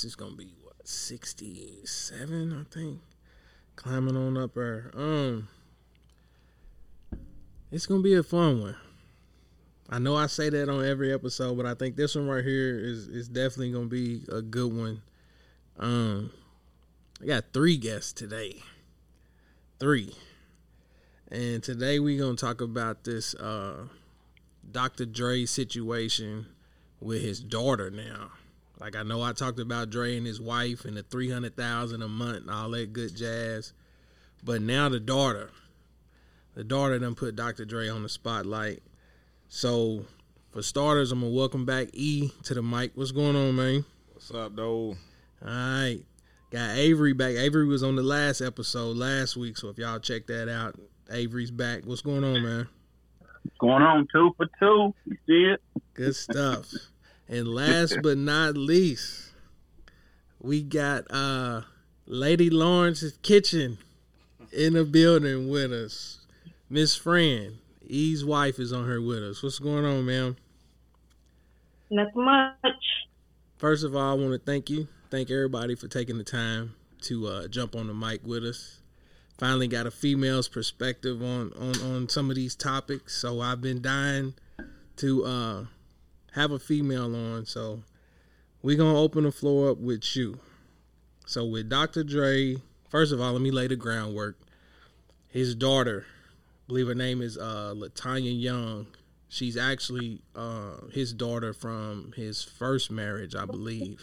this is gonna be what sixty seven, I think. Climbing on up there. Um, it's gonna be a fun one. I know I say that on every episode, but I think this one right here is is definitely gonna be a good one. Um, I got three guests today. Three. And today we're gonna talk about this uh Dr. Dre situation with his daughter now. Like I know I talked about Dre and his wife and the three hundred thousand a month and all that good jazz. But now the daughter. The daughter done put Dr. Dre on the spotlight so, for starters, I'm gonna welcome back E to the mic. What's going on, man? What's up, though? All right, got Avery back. Avery was on the last episode last week, so if y'all check that out, Avery's back. What's going on, man? Going on two for two. You see it? Good stuff. And last but not least, we got uh Lady Lawrence's Kitchen in the building with us. Miss Fran. E's wife is on here with us. What's going on, ma'am? Not much. First of all, I want to thank you. Thank everybody for taking the time to uh, jump on the mic with us. Finally got a female's perspective on, on, on some of these topics. So I've been dying to uh, have a female on. So we're to open the floor up with you. So with Dr. Dre, first of all, let me lay the groundwork. His daughter, believe her name is uh, Latanya Young. She's actually uh, his daughter from his first marriage, I believe.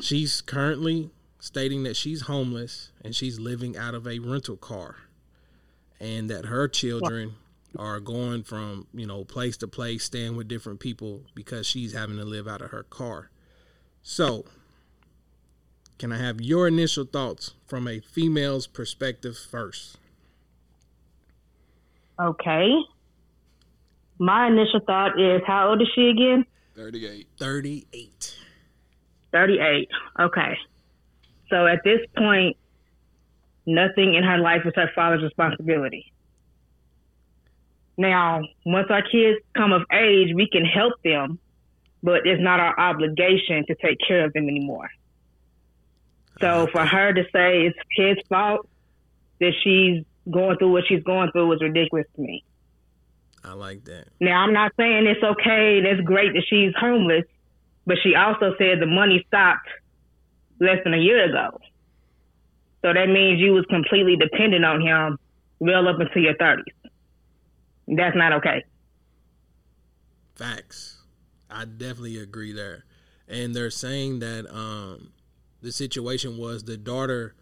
She's currently stating that she's homeless and she's living out of a rental car, and that her children are going from you know place to place, staying with different people because she's having to live out of her car. So, can I have your initial thoughts from a female's perspective first? Okay. My initial thought is how old is she again? 38. 38. 38. Okay. So at this point, nothing in her life is her father's responsibility. Now, once our kids come of age, we can help them, but it's not our obligation to take care of them anymore. So uh-huh. for her to say it's his fault that she's going through what she's going through was ridiculous to me. I like that. Now, I'm not saying it's okay. That's great that she's homeless, but she also said the money stopped less than a year ago. So that means you was completely dependent on him well up until your 30s. That's not okay. Facts. I definitely agree there. And they're saying that um, the situation was the daughter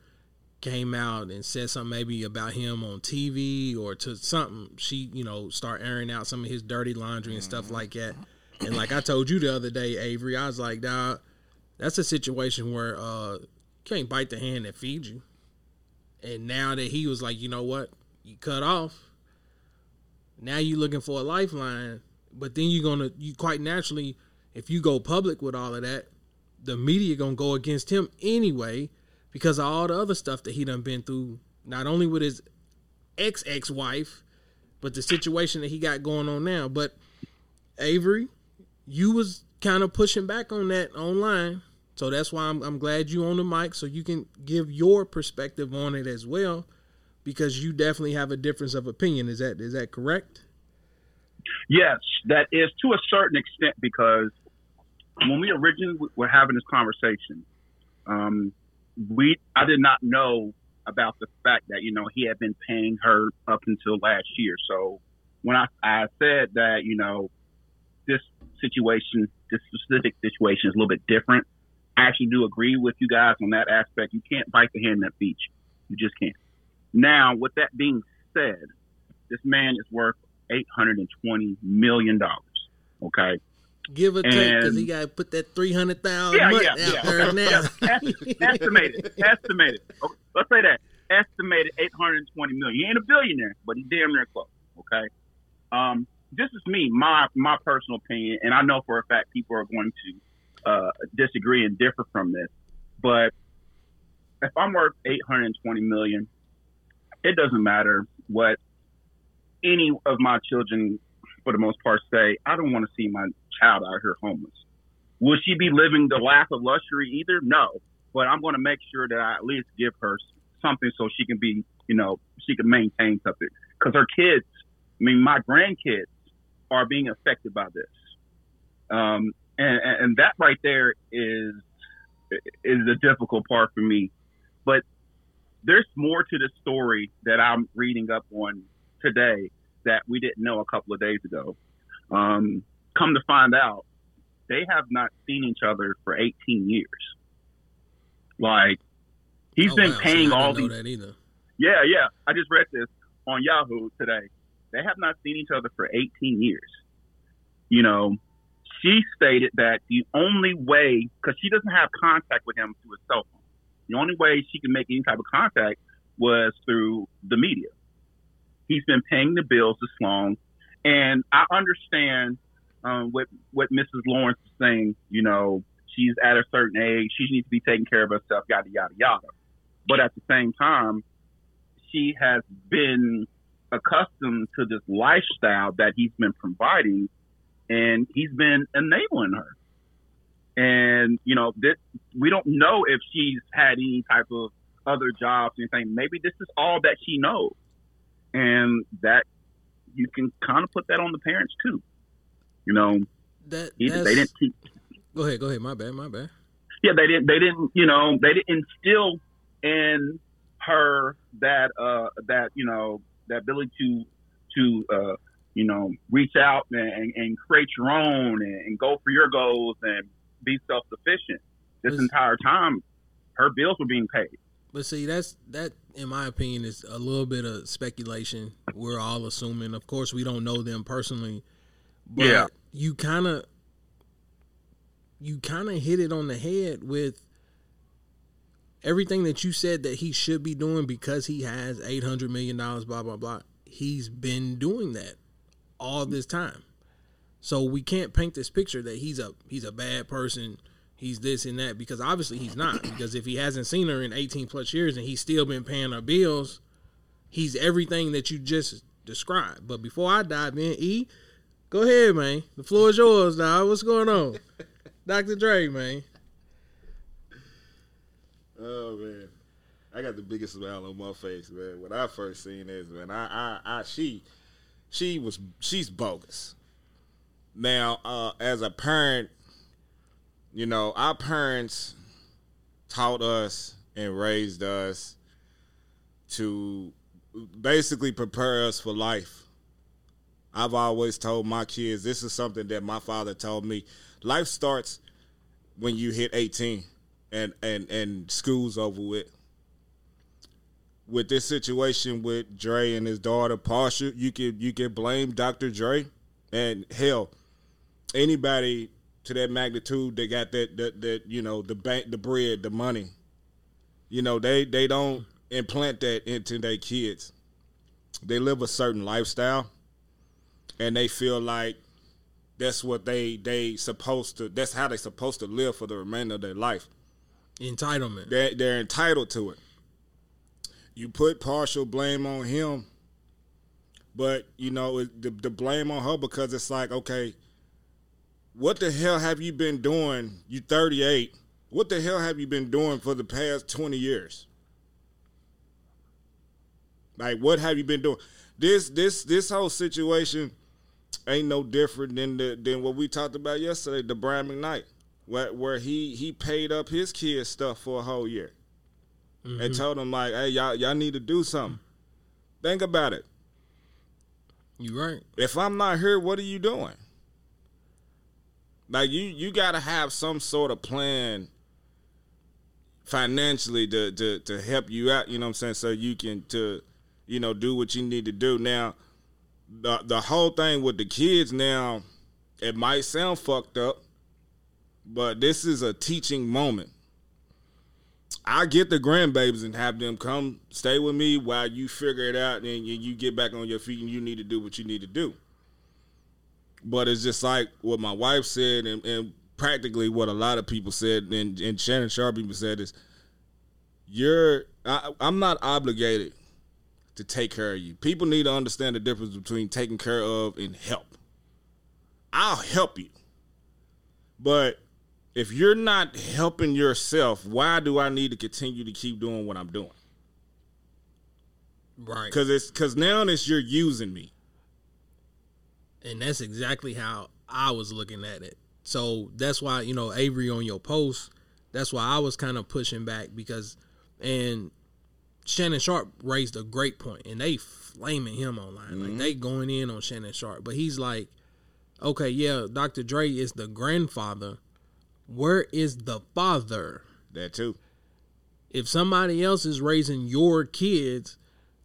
came out and said something maybe about him on TV or to something, she, you know, start airing out some of his dirty laundry and stuff like that. And like I told you the other day, Avery, I was like, dog, that's a situation where uh you can't bite the hand that feeds you. And now that he was like, you know what, you cut off. Now you're looking for a lifeline, but then you're gonna you quite naturally, if you go public with all of that, the media gonna go against him anyway because of all the other stuff that he done been through, not only with his ex ex wife, but the situation that he got going on now. But Avery, you was kind of pushing back on that online. So that's why I'm, I'm glad you on the mic so you can give your perspective on it as well, because you definitely have a difference of opinion. Is that is that correct? Yes, that is to a certain extent because when we originally were having this conversation, um, we I did not know about the fact that you know he had been paying her up until last year. So when I, I said that you know this situation, this specific situation is a little bit different, I actually do agree with you guys on that aspect. You can't bite the hand that feeds you. You just can't. Now, with that being said, this man is worth eight hundred and twenty million dollars. Okay give or take, because he got to put that three hundred thousand yeah, yeah, out yeah, there okay. now. estimated, estimated. Okay, let's say that estimated eight hundred twenty million. He ain't a billionaire, but he's damn near close. Okay, um, this is me, my my personal opinion, and I know for a fact people are going to uh, disagree and differ from this, but if I'm worth eight hundred twenty million, it doesn't matter what any of my children for the most part, say, I don't want to see my child out here homeless. Will she be living the life of luxury either? No. But I'm going to make sure that I at least give her something so she can be, you know, she can maintain something. Because her kids, I mean, my grandkids are being affected by this. Um, and, and that right there is is a difficult part for me. But there's more to the story that I'm reading up on today that we didn't know a couple of days ago. Um, come to find out, they have not seen each other for 18 years. Like he's Oh, been wow. Paying I all these. know that either. Yeah, yeah. I just read this on Yahoo today. They have not seen each other for 18 years. You know, she stated that the only way, because she doesn't have contact with him through his cell phone, the only way she can make any type of contact was through the media. He's been paying the bills this long, and I understand um, what what Mrs. Lawrence is saying. You know, she's at a certain age; she needs to be taking care of herself, yada yada yada. But at the same time, she has been accustomed to this lifestyle that he's been providing and he's been enabling her. And, you know, this, we don't know if she's had any type of other jobs or anything. Maybe this is all that she knows. And that you can kind of put that on the parents too. You know, That he, that's- they didn't teach, Go ahead, go ahead. My bad, my bad. yeah, they didn't, they didn't, you know, they didn't instill in her that, uh, that, you know, that ability to, to, uh, you know, reach out and, and create your own and, and go for your goals and be self sufficient. This Was- entire time, her bills were being paid. But see, that's that in my opinion is a little bit of speculation. We're all assuming. Of course, we don't know them personally, but Yeah. you kind of you kind of hit it on the head with everything that you said that he should be doing because he has 800 million dollars blah blah blah. He's been doing that all this time. So we can't paint this picture that he's a he's a bad person, he's this and that because obviously he's not. Because if he hasn't seen her in 18 plus years and he's still been paying her bills, he's everything that you just described. But before I dive in, E, go ahead, man. The floor is yours now. What's going on? Dr. Dre, man. Oh man, I got the biggest smile on my face, man. When I first seen this, man, I, I, I she, she was, she's bogus. Now, uh, as a parent, you know, our parents taught us and raised us to basically prepare us for life. I've always told my kids this is something that my father told me. Life starts when you hit 18 and and and school's over with. With this situation with Dre and his daughter, partial, you can you could blame Dr. Dre, and hell, anybody to that magnitude that got that that, that you know the bank, the bread, the money. You know they they don't implant that into their kids. They live a certain lifestyle, and they feel like that's what they they supposed to. That's how they supposed to live for the remainder of their life. Entitlement. They're, they're entitled to it. You put partial blame on him, but you know the, the blame on her because it's like, okay, what the hell have you been doing? You 38. What the hell have you been doing for the past 20 years? Like, what have you been doing? This this this whole situation ain't no different than the than what we talked about yesterday, the Brian McKnight, where where he he paid up his kids stuff for a whole year and mm-hmm. told them like, hey y'all y'all need to do something. Think about it. You right. If I'm not here, what are you doing? Like you you gotta have some sort of plan financially to to to help you out, you know what I'm saying, so you can to you know do what you need to do. Now the the whole thing with the kids now, it might sound fucked up, but this is a teaching moment. I get the grandbabies and have them come stay with me while you figure it out and you you get back on your feet and you need to do what you need to do. But it's just like what my wife said and, and practically what a lot of people said and, and Shannon Sharpe even said is you're I, I'm not obligated to take care of you. People need to understand the difference between taking care of and help. I'll help you. But if you're not helping yourself, why do I need to continue to keep doing what I'm doing? Right. Because it's because now it's you're using me. And that's exactly how I was looking at it. So that's why, you know, Avery on your post, that's why I was kind of pushing back because and Shannon Sharpe raised a great point and they flaming him online. Like mm-hmm. they going in on Shannon Sharpe, But he's like, Okay, yeah, Dr. Dre is the grandfather. Where is the father? That too. If somebody else is raising your kids,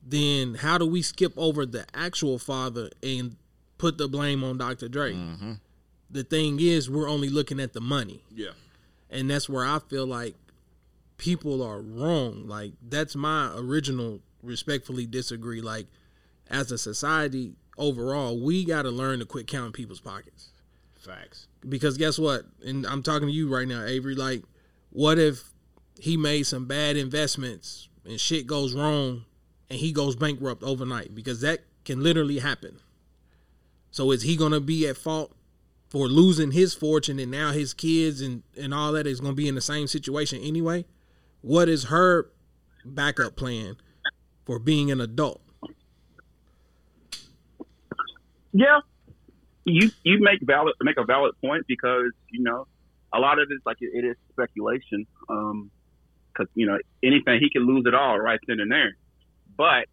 then how do we skip over the actual father and put the blame on Dr. Dre? Mm-hmm. The thing is, we're only looking at the money. Yeah. And that's where I feel like people are wrong. Like, that's my original respectfully disagree. Like, as a society overall, we got to learn to quit counting people's pockets Facts. because guess what? And I'm talking to you right now, Avery. Like, what if he made some bad investments and shit goes wrong and he goes bankrupt overnight? Because that can literally happen. So is he gonna be at fault for losing his fortune and now his kids and, and all that is gonna be in the same situation anyway? What is her backup plan for being an adult? Yeah, you you make valid make a valid point because you know a lot of it is like it, it is speculation. Um, because you know anything he can lose it all right then and there. But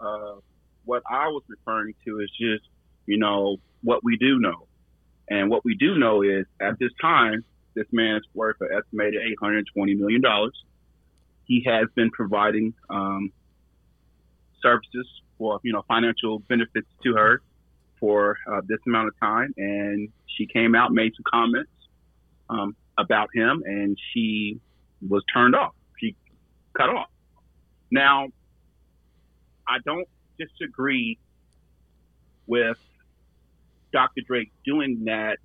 uh, what I was referring to is just you know what we do know, and what we do know is at this time this man's worth an estimated eight hundred twenty million dollars. He has been providing um, services for you know financial benefits to her for uh, this amount of time, and she came out, made some comments um, about him, and she was turned off. She cut off. Now, I don't disagree with Dr. Drake doing that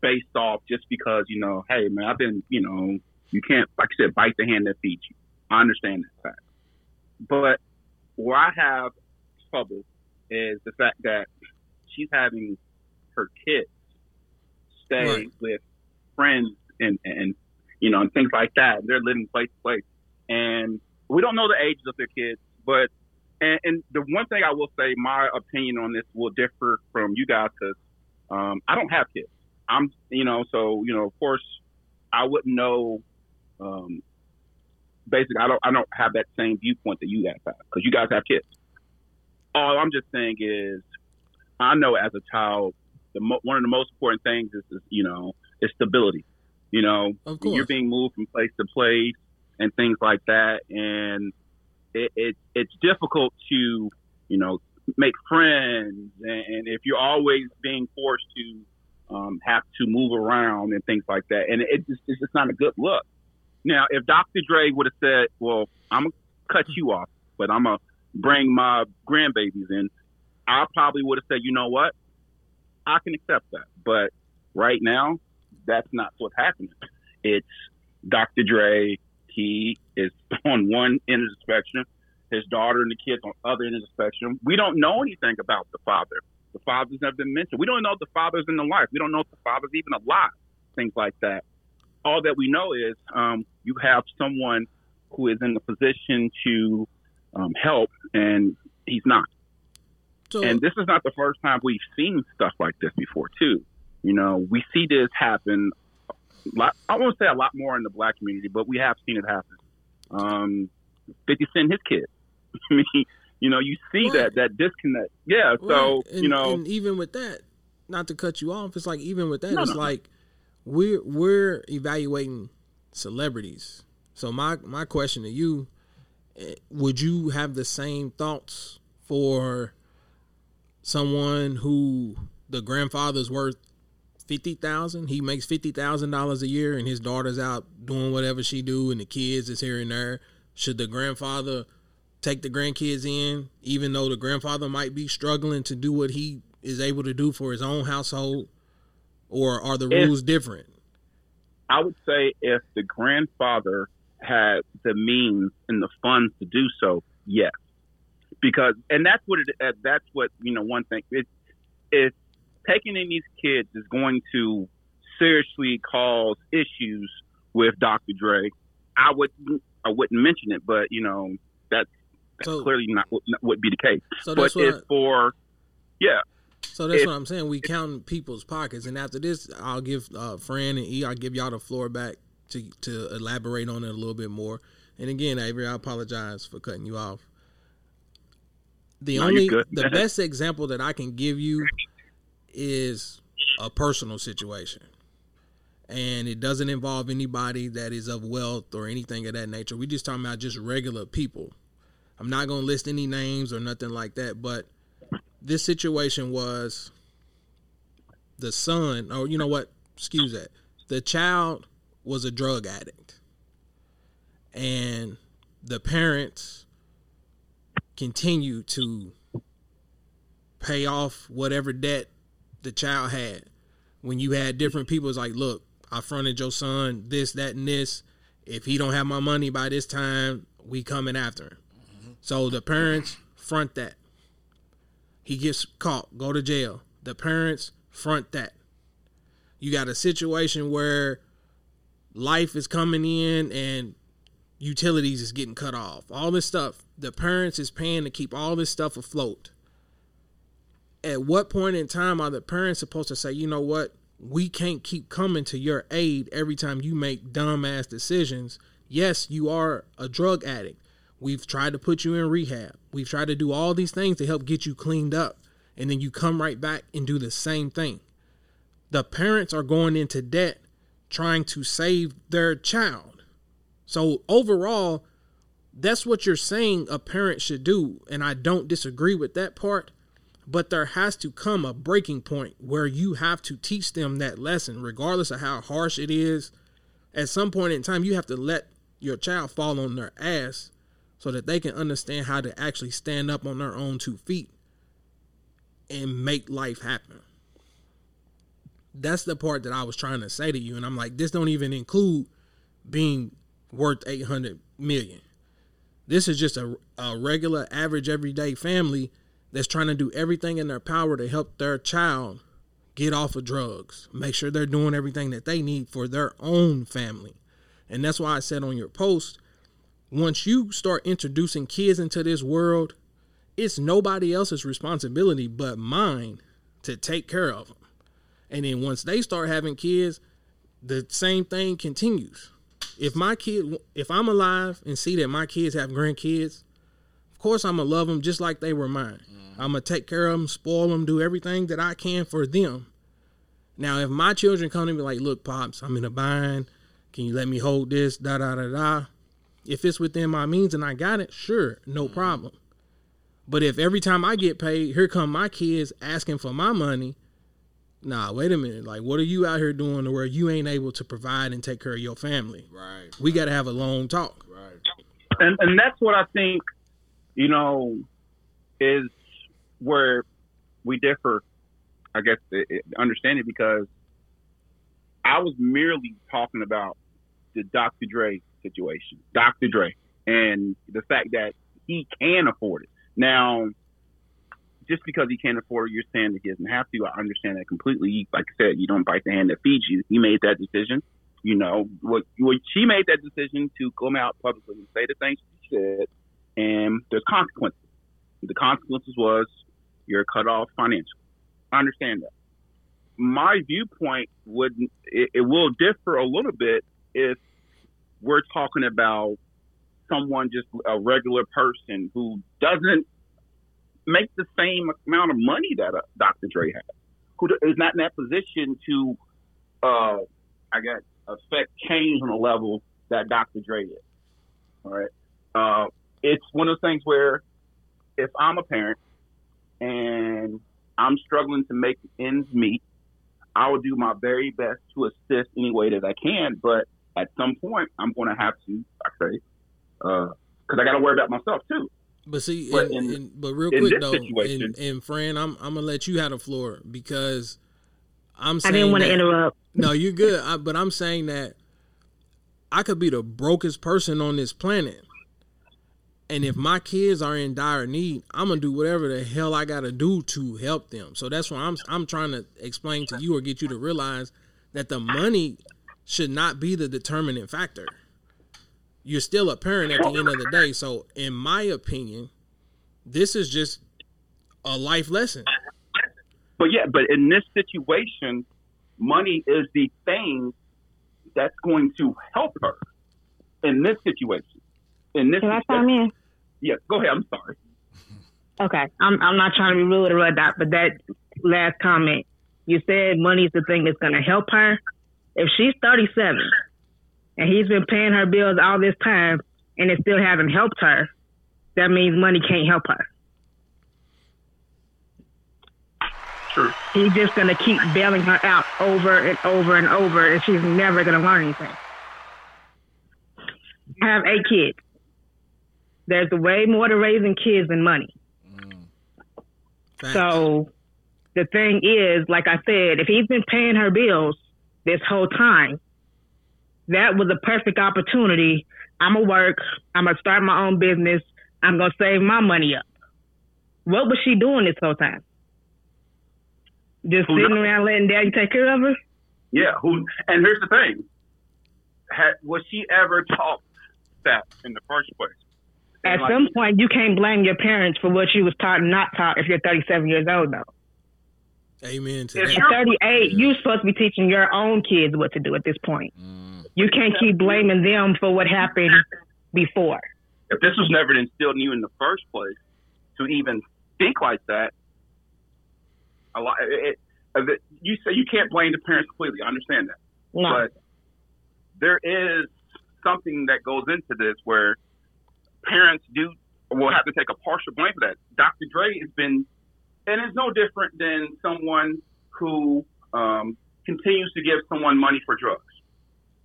based off just because you know, hey man, I've been, you know, you can't, like I said, bite the hand that feeds you. I understand that fact, but where I have trouble is the fact that she's having her kids stay Right. with friends and and you know and things like that. They're living place to place, and we don't know the ages of their kids, but and, and the one thing I will say, my opinion on this will differ from you guys because um, I don't have kids. I'm, you know, so you know, of course, I wouldn't know. Um, basically, I don't, I don't have that same viewpoint that you guys have because you guys have kids. All I'm just saying is, I know as a child, the mo- one of the most important things is, is you know, is stability. You know, you're being moved from place to place and things like that, and it, it it's difficult to you know make friends, and, and if you're always being forced to um, have to move around and things like that, and it just, it's just not a good look. Now, if Dr. Dre would have said, "Well, I'm gonna cut you off, but I'm gonna bring my grandbabies in," I probably would have said, "You know what? I can accept that." But right now, that's not what's happening. It's Dr. Dre. He is on one end of the spectrum. His daughter and the kids on the other end of the spectrum. We don't know anything about the father. The father's never been mentioned. We don't know if the father's in the life. We don't know if the father's even alive. Things like that. All that we know is um, you have someone who is in the position to um, help, and he's not. So And this is not the first time we've seen stuff like this before, too. You know, we see this happen. Lot, I won't say a lot more in the black community, but we have seen it happen. Um, Fifty Cent, his kid. I mean, you know, you see Right. that that disconnect. Yeah. So And, you know, and even with that, not to cut you off, it's like even with that, No, it's no. like we're we're evaluating celebrities. So my my question to you, eh, would you have the same thoughts for someone who the grandfather's worth fifty thousand? He makes fifty thousand dollars a year, and his daughter's out doing whatever she do, and the kids is here and there. Should the grandfather take the grandkids in, even though the grandfather might be struggling to do what he is able to do for his own household, or are the If- rules different? I would say if the grandfather had the means and the funds to do so, yes, because and that's what it. That's what you know. One thing it is taking in these kids is going to seriously cause issues with Dr. Dre, I wouldn't I wouldn't mention it, but you know that's, that's So- clearly not what would be the case. So but that's what. it's I, for yeah, so that's if- what I'm saying. We count people's pockets, and after this, I'll give uh, Fran and E. I'll give y'all the floor back to to elaborate on it a little bit more. And again, Avery, I apologize for cutting you off. The No, only the best example that I can give you is a personal situation. And it doesn't involve anybody that is of wealth or anything of that nature. We just talking about just regular people. I'm not gonna list any names or nothing like that, but this situation was the son, or you know what? Excuse that. The child was a drug addict, and the parents continue to pay off whatever debt the child had. When you had different people, it's like, look, I fronted your son this, that, and this. If he don't have my money by this time, we coming after him. So the parents front that. He gets caught, go to jail. The parents front that. You got a situation where life is coming in and utilities is getting cut off. All this stuff. The parents is paying to keep all this stuff afloat. At what point in time are the parents supposed to say, you know what? We can't keep coming to your aid every time you make dumbass decisions. Yes, you are a drug addict. We've tried to put you in rehab. We've tried to do all these things to help get you cleaned up. And then you come right back and do the same thing. The parents are going into debt trying to save their child. So overall, that's what you're saying a parent should do. And I don't disagree with that part. But there has to come a breaking point where you have to teach them that lesson, regardless of how harsh it is. At some point in time, you have to let your child fall on their ass so that they can understand how to actually stand up on their own two feet and make life happen. That's the part that I was trying to say to you. And I'm like, this don't even include being worth 800 million. This is just a, a regular, average, everyday family that's trying to do everything in their power to help their child get off of drugs, make sure they're doing everything that they need for their own family. And that's why I said on your post, once you start introducing kids into this world, it's nobody else's responsibility but mine to take care of them. And then once they start having kids, the same thing continues. If my kid, if I'm alive and see that my kids have grandkids, course I'm gonna love them just like they were mine. Mm-hmm. I'm gonna take care of them, spoil them, do everything that I can for them. Now, if my children come to me like, "Look, pops, I'm in a bind. Can you let me hold this?" Da da da da. If it's within my means and I got it, sure, no mm-hmm. problem. But if every time I get paid, here come my kids asking for my money, nah, wait a minute. Like, what are you out here doing to where you ain't able to provide and take care of your family? Right. We got to have a long talk. Right. and and that's what I think, you know, is where we differ. I guess understanding because I was merely talking about the Dr. Dre situation, Dr. Dre, and the fact that he can afford it. Now, just because he can't afford it, you're saying that he doesn't have to. I understand that completely. Like I said, you don't bite the hand that feeds you. He made that decision. You know, what, what she made that decision to come out publicly and say the things she said, and there's consequences. The consequences was you're cut off financially. I understand that. My viewpoint would it, it will differ a little bit if we're talking about someone just a regular person who doesn't make the same amount of money that uh, Dr. Dre has, who is not in that position to, uh, I guess, affect change on the level that Dr. Dre is. All right. Uh, it's one of those things where if I'm a parent and I'm struggling to make ends meet, I will do my very best to assist any way that I can. But at some point, I'm going to have to, I say, uh, because I got to worry about myself too. But see, But and, in- but real in quick this though, situation- and, and Fran, I'm I'm gonna let you have the floor because I'm I didn't want to interrupt. No, you're good. I, but I'm saying that I could be the brokest person on this planet, and if my kids are in dire need, I'm gonna do whatever the hell I gotta do to help them. So that's why I'm I'm trying to explain to you or get you to realize that the money should not be the determinant factor. You're still a parent at the end of the day. So, in my opinion, this is just a life lesson. But yeah, but in this situation, money is the thing that's going to help her in this situation. In this, Can I chime in? yeah, go ahead. I'm sorry. Okay, I'm I'm not trying to be rude or that, but that last comment, you said money's the thing that's going to help her. If she's 37 and he's been paying her bills all this time and it still hasn't helped her, that means money can't help her. True. He's just going to keep bailing her out over and over and over, and she's never going to learn anything. I have eight kids. There's way more to raising kids than money. Mm. Facts. So the thing is, like I said, if he's been paying her bills this whole time, that was a perfect opportunity. I'm gonna work. I'm gonna start my own business. I'm gonna save my money up. What was she doing this whole time? Just Who sitting knows? around letting daddy take care of her? Yeah. Who? And here's the thing: Had, was she ever taught that in the first place? At like, some point, you can't blame your parents for what you was taught and not taught if you're 37 years old, though. Amen to If that. At 38, you're supposed to be teaching your own kids what to do at this point. Mm. You can't keep blaming them for what happened before. if this was never instilled in you in the first place, to even think like that, a lot. It, it, it- you say you can't blame the parents completely. I understand that, No. but there is something that goes into this where parents do will have to take a partial blame for that. Dr. Dre has been, and it's no different than someone who um, continues to give someone money for drugs.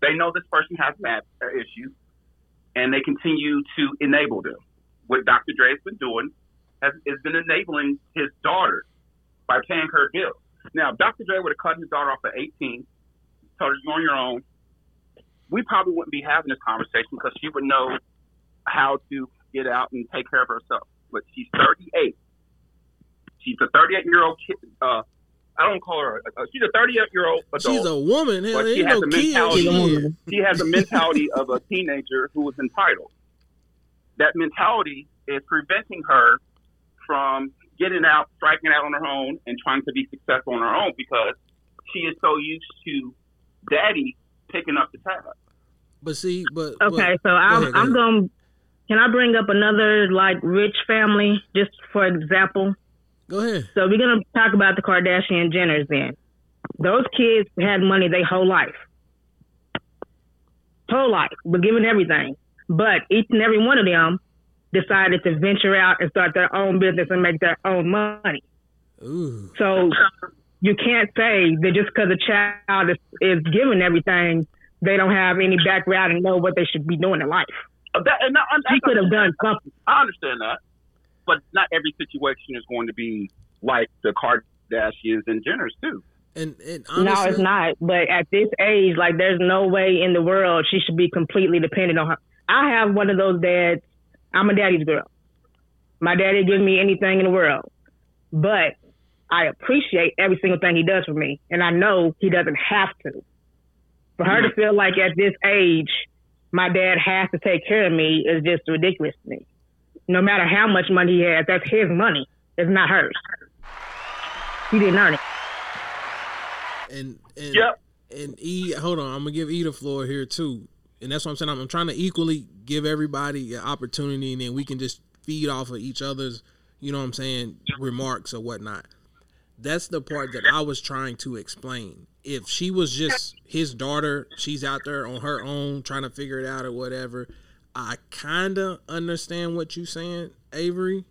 They know this person has bad uh, issues, and they continue to enable them. What Dr. Dre has been doing has, has been enabling his daughter by paying her bills. Now, if Dr. Dre would have cut his daughter off at 18, told her you're on your own, we probably wouldn't be having this conversation because she would know how to get out and take care of herself. But she's 38. She's a 38 year old kid. Uh, I don't call her. Uh, she's a 38 year old adult. She's a woman. Hell, But she has no the kid. mentality- shit. she has the mentality of a teenager who is entitled. That mentality is preventing her from getting out, striking out on her own, and trying to be successful on her own because she is so used to daddy picking up the tab. But see, but Okay, but, so I'm ahead, go I'm ahead. Can I bring up another like rich family just for example? Go ahead. So we're gonna talk about the Kardashian Jenners. Then those kids had money their whole life, whole life, was given everything. But each and every one of them decided to venture out and start their own business and make their own money. Ooh, So you can't say that just because a child is, is given everything, they don't have any background and know what they should be doing in life. That, and I, She could have done something. I understand that, but not every situation is going to be like the Kardashians and Jenners too. and and honestly, no, it's not. But at this age, like, there's no way in the world she should be completely dependent on her. I have one of those dads. I'm a daddy's girl. My daddy gives me anything in the world, but I appreciate every single thing he does for me, and I know he doesn't have to. For her to feel like at this age, my dad has to take care of me is just ridiculous to me. No matter how much money he has, that's his money. It's not hers. He didn't earn it. and and Yep. and E. Hold on, I'm gonna give E the floor here too, and that's what I'm saying. I'm, I'm trying to equally give everybody an opportunity, and then we can just feed off of each other's, you know what I'm saying, remarks or whatnot. That's the part that I was trying to explain. If she was just his daughter, she's out there on her own trying to figure it out or whatever. I kind of understand what you're saying, Avery.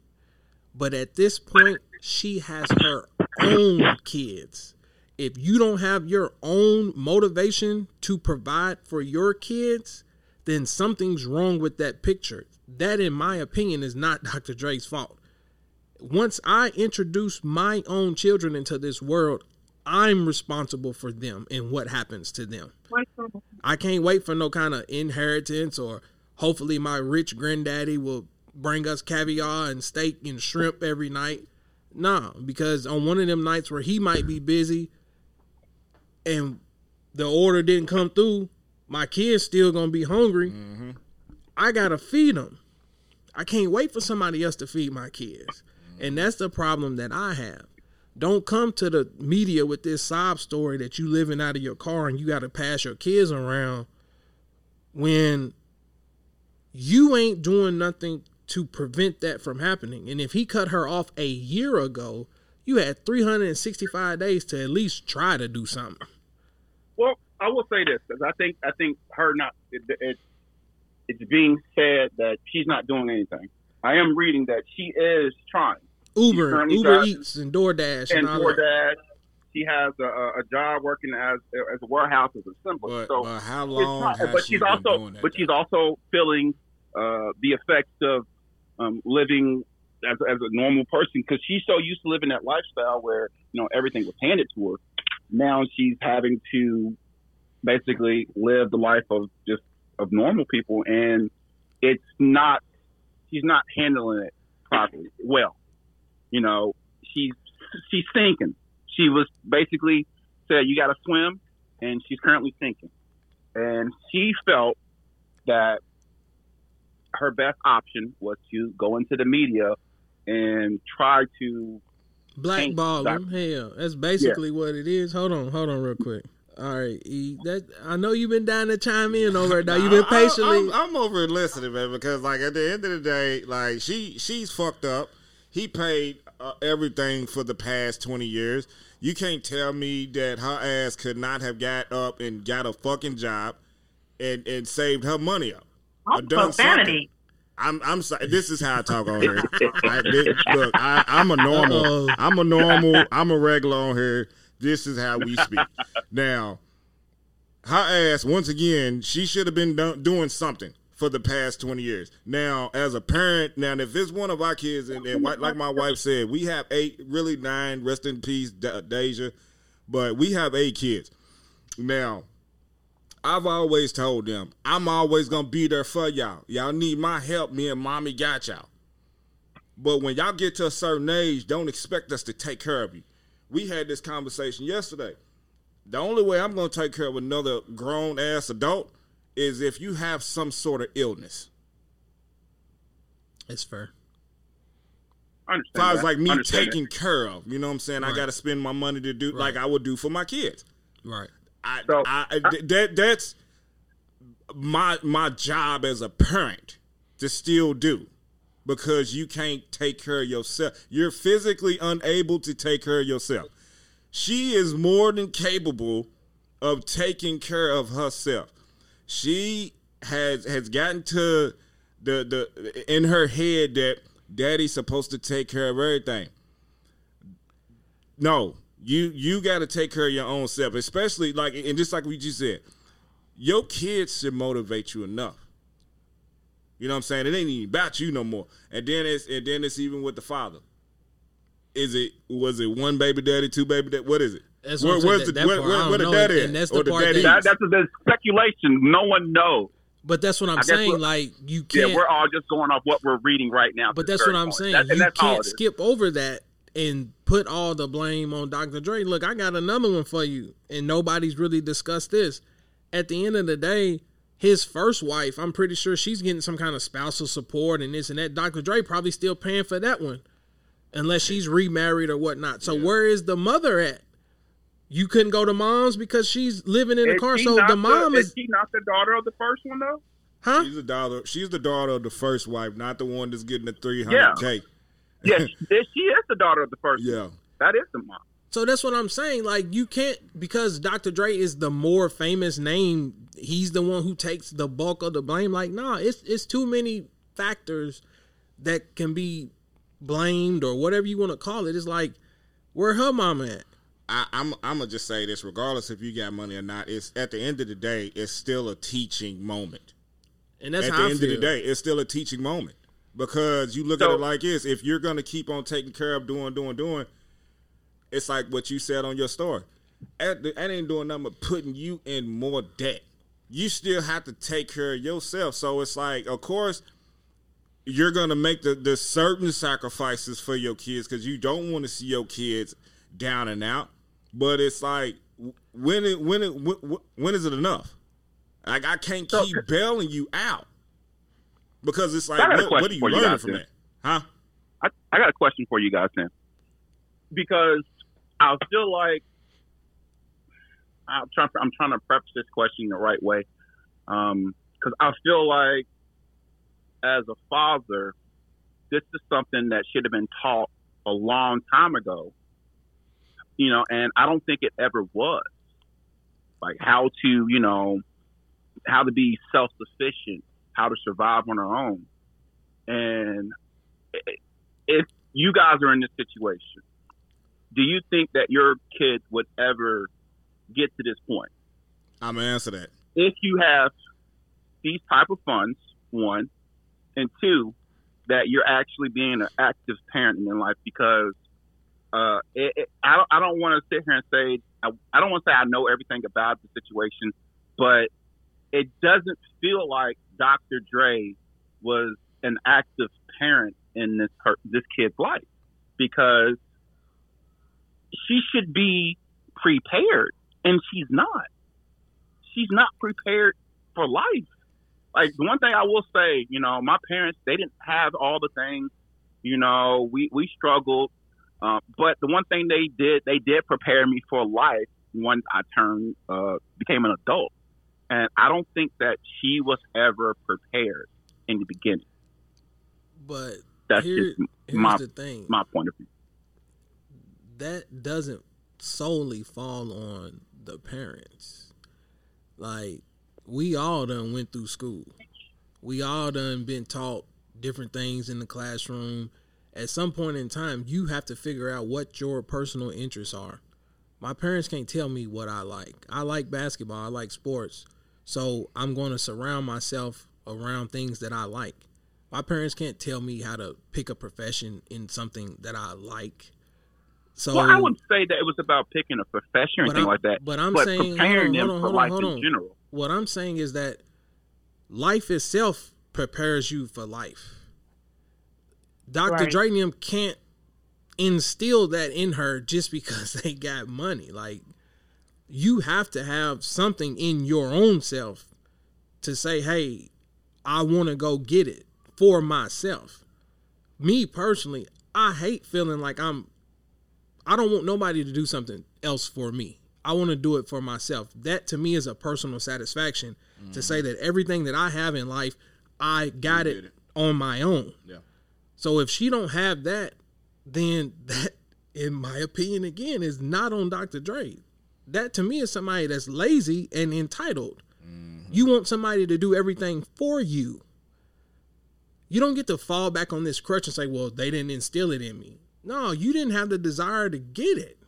But at this point, she has her own kids. If you don't have your own motivation to provide for your kids, then something's wrong with that picture. That, in my opinion, is not Dr. Dre's fault. Once I introduce my own children into this world, I'm responsible for them and what happens to them. I can't wait for no kind of inheritance or hopefully my rich granddaddy will bring us caviar and steak and shrimp every night. No, because on one of them nights where he might be busy and the order didn't come through, my kids still gonna be hungry. Mm-hmm. I gotta feed them. I can't wait for somebody else to feed my kids, and that's the problem that I have. Don't come to the media with this sob story that you living out of your car and you got to pass your kids around when you ain't doing nothing to prevent that from happening. And if he cut her off a year ago, you had 365 days to at least try to do something. Well, I will say this because I think I think her not it, it, it's being said that she's not doing anything. I am reading that she is trying. Uber, Uber driving. Eats, and DoorDash, and, and all that. DoorDash. She has a, a job working as as a warehouse as a assembler. But, so but how long not- but she she's also but she's also feeling uh, the effects of um, living as, as a normal person because she's so used to living that lifestyle where you know everything was handed to her. Now she's having to basically live the life of just of normal people, and it's not she's not handling it properly well. You know, she's she's sinking. She was basically said you got to swim, and she's currently sinking. And she felt that her best option was to go into the media and try to Blackball him. Hell, that's basically what it is. Hold on, hold on, real quick. All right, E. That I know you've been dying to chime in over it. Now you've been I- I- patiently. I'm, I'm over listening, man, because like at the end of the day, like she she's fucked up. He paid uh, everything for the past twenty years. You can't tell me that her ass could not have got up and got a fucking job and and saved her money up. Or done something. I'm I'm sorry. This is how I talk on here. I, this, look, I, I'm a normal. I'm a normal. I'm a regular on here. This is how we speak. Now, her ass once again. She should have been do- doing something for the past twenty years. Now, as a parent, now if it's one of our kids, and, and like my wife said, we have eight, really nine. Rest in peace, De- Deja. But we have eight kids. Now, I've always told them I'm always gonna be there for y'all. Y'all need my help. Me and mommy got y'all. But when y'all get to a certain age, don't expect us to take care of you. We had this conversation yesterday. The only way I'm gonna take care of another grown ass adult is if you have some sort of illness. it's fair. I As understand. far as that. like me Understand taking care of, you know what I'm saying? I gotta spend my money to do like I would do for my kids. Right. I, So- I, I- that that's my my job as a parent to still do because you can't take care of yourself. You're physically unable to take care of yourself. She is more than capable of taking care of herself. She has has gotten to the the in her head that daddy's supposed to take care of everything. No, you you got to take care of your own self, especially like and just like we just said, your kids should motivate you enough. You know what I'm saying? It ain't even about you no more. And then it's and then it's even with the father. Is it was it one baby daddy, two baby daddy? What is it? That's Where- where's saying. the That- that where, where, where the don't know, daddy and that's or the the part that- that, that's the speculation. No one knows. But that's what I'm I saying. like you can't. Yeah, we're all just going off what we're reading right now. but that's what I'm point. saying. That- you can't skip over that and put all the blame on Dr. Dre. Look, I got another one for you, and nobody's really discussed this. At the end of the day, his first wife, I'm pretty sure she's getting some kind of spousal support and this and that. Dr. Dre probably still paying for that one, unless she's remarried or whatnot. So where is the mother at? You couldn't go to mom's because she's living in the Is car. So the mom is is, she not the daughter of the first one though? huh? She's the daughter. She's the daughter of the first wife, not the one that's getting the three hundred k. Yes, she she is the daughter of the first. one. Yeah. that is the mom. So that's what I'm saying. Like you can't because Dr. Dre is the more famous name. He's the one who takes the bulk of the blame. Like, nah, it's it's too many factors that can be blamed or whatever you want to call it. It's like where her mama at? I, I'm I'm gonna just say this, regardless if you got money or not. It's at the end of the day, it's still a teaching moment. And that's at the I end feel. of the day, it's still a teaching moment because you look So- at it like this: if you're gonna keep on taking care of doing, doing, doing, it's like what you said on your story. That that ain't doing nothing but putting you in more debt. You still have to take care of yourself. So it's like, of course, you're gonna make the, the certain sacrifices for your kids because you don't want to see your kids down and out. But it's like when it when it when, when is it enough? Like I can't So- keep bailing you out because it's like I got a what, what are you for you from then. that? Huh? I, I got a question for you guys then, because I feel like I'm trying. I'm trying to preface this question the right way, um, because I feel like as a father, this is something that should have been taught a long time ago. You know, and I don't think it ever was. Like how to, you know, how to be self sufficient, how to survive on our own, and if you guys are in this situation, do you think that your kids would ever get to this point? I'm gonna answer that. If you have these type of funds, one, and two, that you're actually being an active parent in your life because uh, it, it, I don't, I don't want to sit here and say I, I don't want to say I know everything about the situation, but it doesn't feel like Dr. Dre was an active parent in this per, this kid's life because she should be prepared and she's not. She's not prepared for life. Like one thing I will say, you know, my parents they didn't have all the things. You know, we we struggled, uh, but the one thing they did, they did prepare me for life once I turned uh, became an adult. And I don't think that she was ever prepared in the beginning. But That's here, just my the thing. my point of view. that doesn't solely fall on the parents. Like we all done went through school. We all done been taught different things in the classroom. At some point in time, you have to figure out what your personal interests are. My parents can't tell me what I like. I like basketball, I like sports. So I'm going to surround myself around things that I like. My parents can't tell me how to pick a profession in something that I like. So well, I wouldn't say that it was about picking a profession or anything I'm- like that. but I'm but saying- preparing hold on, hold on, hold in on. general. what I'm saying is that life itself prepares you for life. Dr. Right. Dre and them can't instill that in her just because they got money. Like you have to have something in your own self to say, "Hey, I want to go get it for myself." Me personally, I hate feeling like I'm I don't want nobody to do something else for me. I want to do it for myself. That to me is a personal satisfaction to say mm-hmm. that everything that I have in life, I got it, it. on my own. Yeah. So if she don't have that, then that, in my opinion, again, is not on Dr. Dre. That to me is somebody that's lazy and entitled. Mm-hmm. You want somebody to do everything for you. You don't get to fall back on this crutch and say, "Well, they didn't instill it in me." No, you didn't have the desire to get it.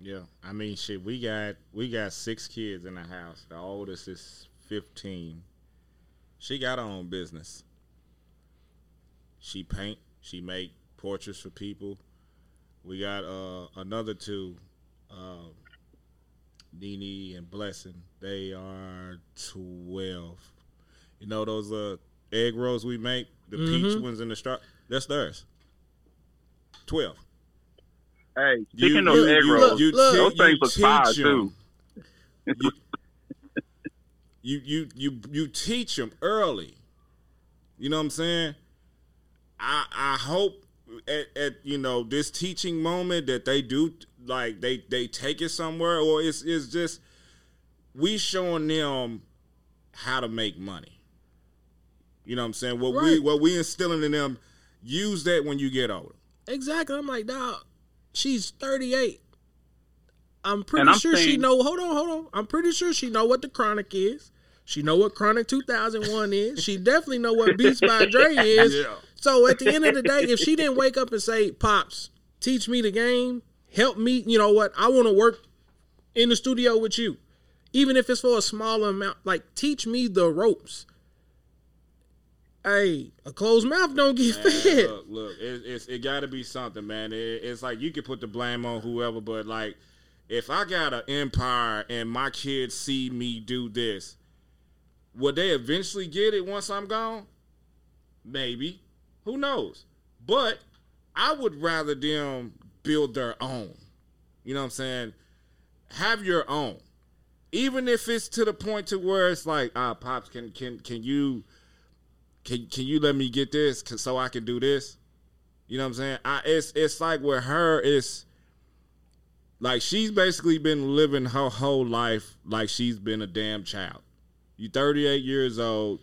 Yeah, I mean, shit. We got we got six kids in the house. The oldest is fifteen. She got her own business. She paint. She make portraits for people. We got uh, another two, uh, Nene and Blessing. They are twelve. You know those uh, egg rolls we make, the peach Mhm. ones in the straw. That's theirs. Twelve. Hey, speaking You- of you- egg you- rolls, you those te- you things look fire too. you, you you you you teach them early. You know what I'm saying? I I hope at, at you know this teaching moment that they do like they they take it somewhere or it's it's just we showing them how to make money. You know what I'm saying? What we what we instilling in them, use that when you get older. Exactly. I'm like, dog, she's 38. I'm pretty I'm sure she know. Hold on, hold on. I'm pretty sure she know what the Chronic is. She know what Chronic 2001 is. She definitely know what Beats by Dre is. Yeah. So at the end of the day, if she didn't wake up and say, "Pops, teach me the game, help me," you know what? I want to work in the studio with you, even if it's for a small amount. Like, teach me the ropes. Hey, a closed mouth don't get Man, fed. look, look, it, it's it got to be something, man. It, it's like you can put the blame on whoever, but like, if I got an empire and my kids see me do this, will they eventually get it once I'm gone? Maybe, who knows? But I would rather them build their own. You know what I'm saying? have your own. Even if it's to the point to where it's like, ah, pops, can can can you can can you let me get this so I can do this? You know what I'm saying? I it's it's like with her, it's like she's basically been living her whole life like she's been a damn child. You 38 years old,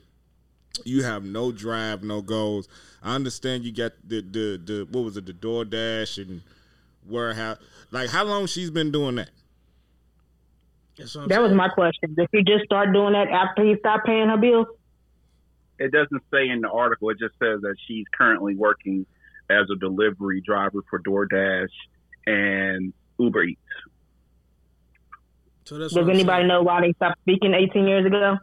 you have no drive, no goals. I understand you got the the the what was it, the DoorDash and warehouse. Like how long she's been doing that? That saying. was my question. Did she just start doing that after he stopped paying her bills? It doesn't say in the article. It just says that she's currently working as a delivery driver for DoorDash and Uber Eats. So Does anybody know why they stopped speaking 18 years ago?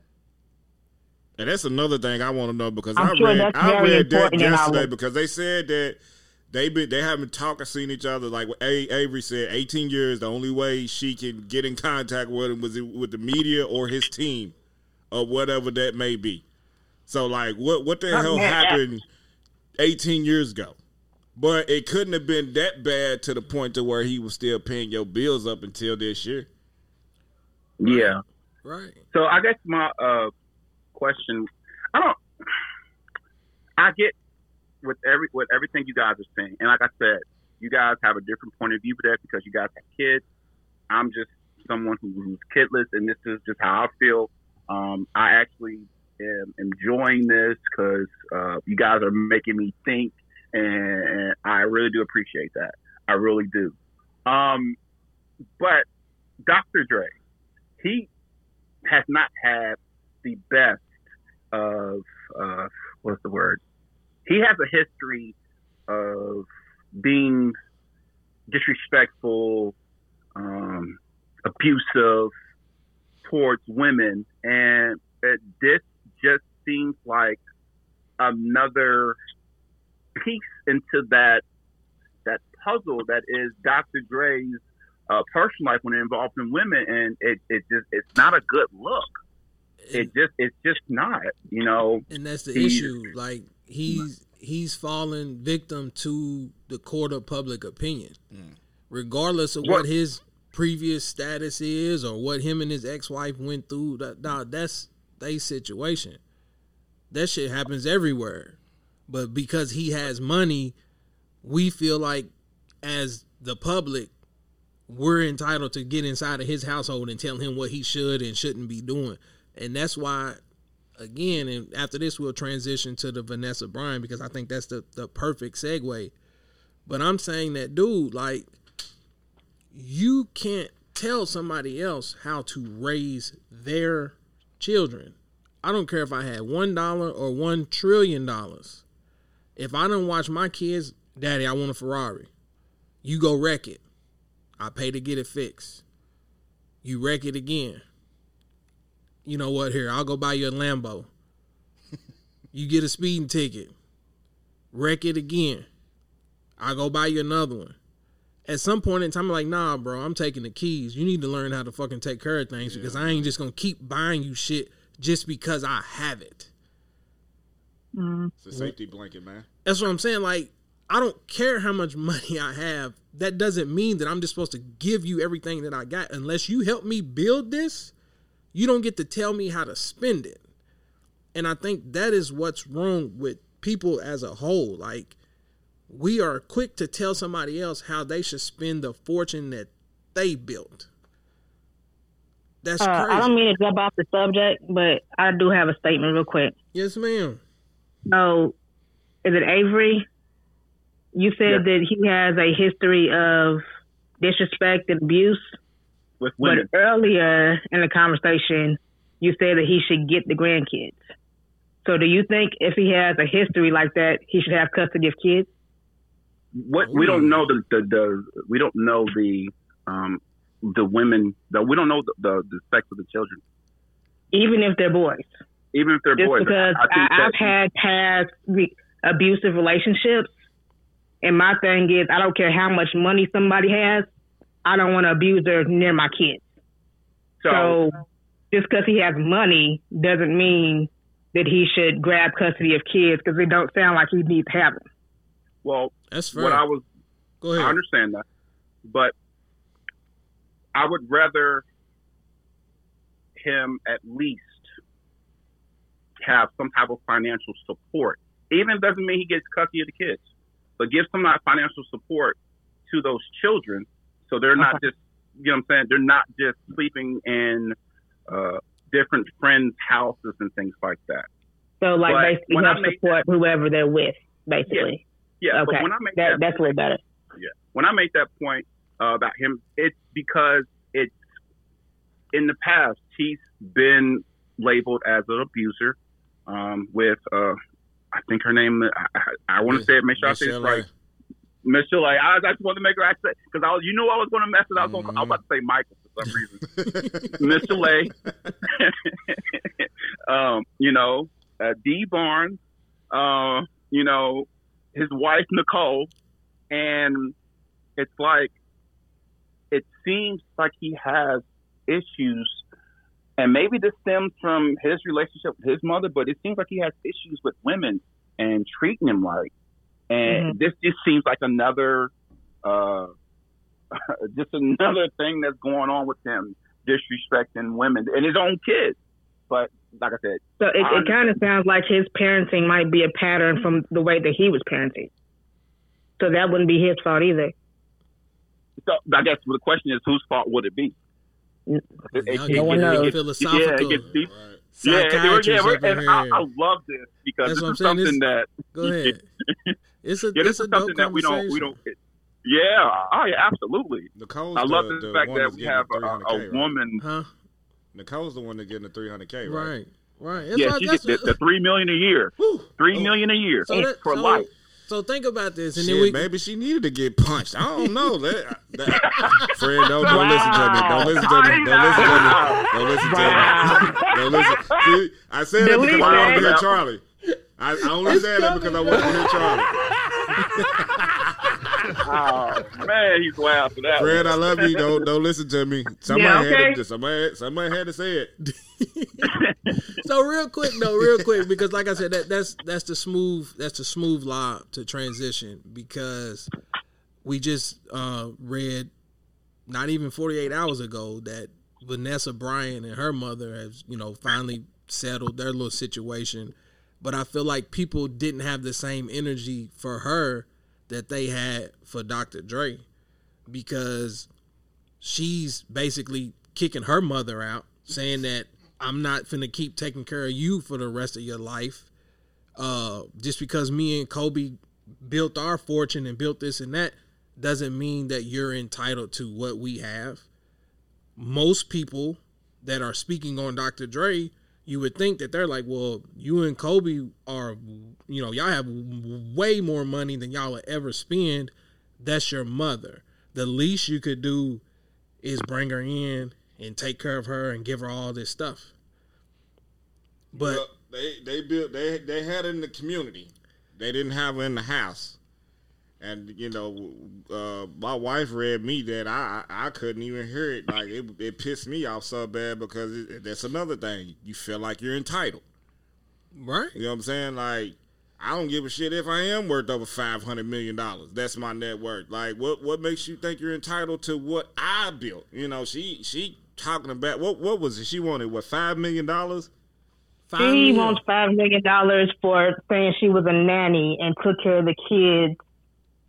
And that's another thing I want to know because I'm i sure read I read that yesterday because they said that they been they haven't talked or seen each other like a- Avery said 18 years the only way she can get in contact with him was with the media or his team or whatever that may be. So like what what the hell happened 18 years ago? But it couldn't have been that bad to the point to where he was still paying your bills up until this year. Yeah. Right. So I guess my uh, question, I don't, I get with every with everything you guys are saying, and like I said, you guys have a different point of view for that because you guys have kids. I'm just someone who, who's kidless, and this is just how I feel. Um, I actually am enjoying this because uh, you guys are making me think and I really do appreciate that. I really do. Um, but Dr. Dre, he has not had the best of uh, what's the word? He has a history of being disrespectful, um, abusive towards women, and it, this just seems like another piece into that that puzzle that is Dr. Dre's uh, personal life when it involves in women, and it, it just it's not a good look. It just it's just not, you know. And that's the issue. Like he's he's fallen victim to the court of public opinion, mm. regardless of what, what his previous status is or what him and his ex-wife went through. That, that's they situation. That shit happens everywhere. But because he has money, we feel like as the public, we're entitled to get inside of his household and tell him what he should and shouldn't be doing. And that's why again, and after this we'll transition to the Vanessa Bryant because I think that's the, the perfect segue. But I'm saying that dude, like you can't tell somebody else how to raise their children. I don't care if I had one dollar or one trillion dollars. If I don't watch my kids, Daddy, I want a Ferrari. You go wreck it. I pay to get it fixed. You wreck it again. You know what? Here, I'll go buy you a Lambo. you get a speeding ticket. Wreck it again. I'll go buy you another one. At some point in time, I'm like, nah, bro, I'm taking the keys. You need to learn how to fucking take care of things yeah. because I ain't just gonna keep buying you shit just because I have it. Mm-hmm. It's a safety blanket, man. That's what I'm saying. Like, I don't care how much money I have. That doesn't mean that I'm just supposed to give you everything that I got. Unless you help me build this, you don't get to tell me how to spend it. And I think that is what's wrong with people as a whole. Like, we are quick to tell somebody else how they should spend the fortune that they built. That's uh, crazy. I don't mean to jump off the subject, but I do have a statement real quick. Yes, ma'am. So, is it Avery? You said that he has a history of disrespect and abuse. With women. But earlier in the conversation, you said that he should get the grandkids. So, do you think if he has a history like that, he should have custody of kids? What we don't know the the, the we don't know the um the women the we don't know the, the, the sex of the children. Even if they're boys even if they're Just boys. because I, I have had past re- abusive relationships, and my thing is, I don't care how much money somebody has, I don't want to abuse her near my kids. So, so just because he has money doesn't mean that he should grab custody of kids because they don't sound like he needs to have them. Well, that's fair. What I was, Go ahead. I understand that, but I would rather him at least have some type of financial support. Even doesn't mean he gets custody of the kids, but give some financial support to those children so they're not just you know what I'm saying they're not just sleeping in uh, different friends' houses and things like that. So like But basically when I help support whoever they're with, basically. Yeah, okay. but when I make that, that, that's a little better. when I make that point uh, about him, it's because it's in the past he's been labeled as an abuser um, with uh, I think her name I, I, I want to say it, make sure I say it right. Chalet. I, I just wanted to make her said because I was you knew I was going to mess it. up. I was, gonna, I was Mm-hmm. about to say Michael for some reason. Miss Chalet. um, you know, uh, Dee Barnes. Uh, you know, his wife Nicole, and it's like it seems like he has issues, and maybe this stems from his relationship with his mother, but it seems like he has issues with women and treating them right, and this just seems like another, uh, just another thing that's going on with him disrespecting women and his own kids. But like I said, So it, it kind of sounds like his parenting might be a pattern from the way that he was parenting. So that wouldn't be his fault either. So I guess the question is, whose fault would it be? It- it- Y'all it- get No one knows. philosophical. Yeah, it gets deep. Right. Yeah, yeah, yeah, and I. I love this because That's this is something This- that Go ahead. It's a yeah, it's this is dope something that we don't we don't. Yeah, oh yeah, absolutely. Nicole's I love the, the, fact that we have a, 300K, a right? woman. Huh? Nicole's the one that getting the 300K, right? Right. Right. That's Yeah, why- she gets the, the three million a year. Whew. Three Oh. million a year So that- for so- life. So think about this, and Shit, then we maybe she needed to get punched. I don't know. That, that, Fred, don't, don't listen to me. Don't listen to me. Don't listen to me. Don't listen to me. Don't listen. See, I said that because I want to hear Charlie. I, I only said that because I want to hear Charlie. Oh man, he's wild for that. Fred. I love you. Don't don't listen to me. Somebody Yeah, had to somebody somebody had to say it. so real quick though, real quick because like I said, that that's that's the smooth that's the smooth lob to transition because we just uh, read not even 48 hours ago that Vanessa Bryant and her mother have you know finally settled their little situation, but I feel like people didn't have the same energy for her that they had for Dr. Dre because she's basically kicking her mother out, saying that I'm not finna keep taking care of you for the rest of your life. Uh, just because me and Kobe built our fortune and built this and that doesn't mean that you're entitled to what we have. Most people that are speaking on Dr. Dre, you would think that they're like, well, you and Kobe are, you know, y'all have way more money than y'all would ever spend. That's your mother. The least you could do is bring her in and take care of her and give her all this stuff. But Well, they they built they they had it in the community. They didn't have it in the house. And you know, uh, my wife read me that I I I couldn't even hear it. Like it, it pissed me off so bad because it, that's another thing. You feel like you're entitled. right, You know what I'm saying? Like I don't give a shit if I am worth over five hundred million dollars. That's my net worth. Like what what makes you think you're entitled to what I built? You know, she she talking about what what was it? She wanted what five million dollars? She wants five million dollars for saying she was a nanny and took care of the kids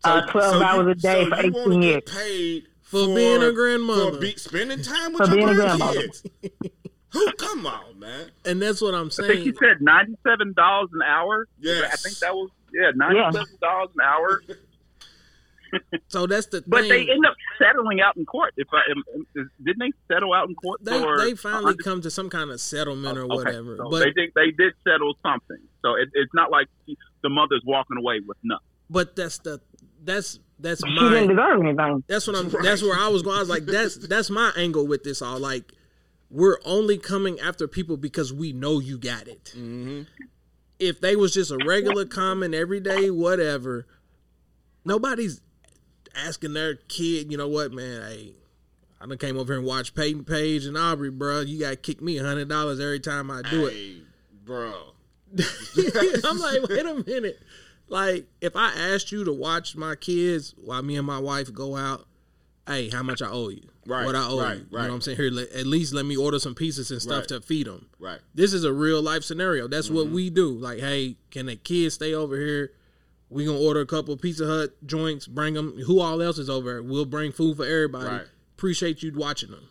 uh, twelve you- hours a day so for you wanna eighteen get years. Paid For being a grandmother. for be, spending time with For your being grandkids. Who? Come on, man. and that's what I'm saying. I think you said ninety-seven dollars an hour. Yeah, I think that was yeah, ninety-seven dollars an hour. So that's the But thing. they end up settling out in court. If I didn't they settle out in court? they, for they finally under- come to some kind of settlement or Okay, whatever. so but they did they did settle something. So it, it's not like the mother's walking away with nothing. but that's the that's that's She didn't deserve anything. that's what I'm that's where I was going. I was like that's that's my angle with this all. Like we're only coming after people because we know you got it. Mm-hmm. If they was just a regular common everyday whatever, nobody's asking their kid. You know what, man? Hey. I done came over here and watched Peyton Page and Aubrey, bro. You got to kick me a hundred dollars every time I do it. Hey, bro. I'm like, wait a minute. Like, if I asked you to watch my kids while me and my wife go out, hey, how much I owe you? Right, what I owe right, you. You know what I'm saying? Here, let, at least let me order some pizzas and stuff Right. to feed them. Right. This is a real life scenario. That's what Mm-hmm. we do. Like, hey, can the kids stay over here? We gonna order a couple of Pizza Hut joints, bring them. Who all else is over? We'll bring food for everybody. Right. Appreciate you watching them.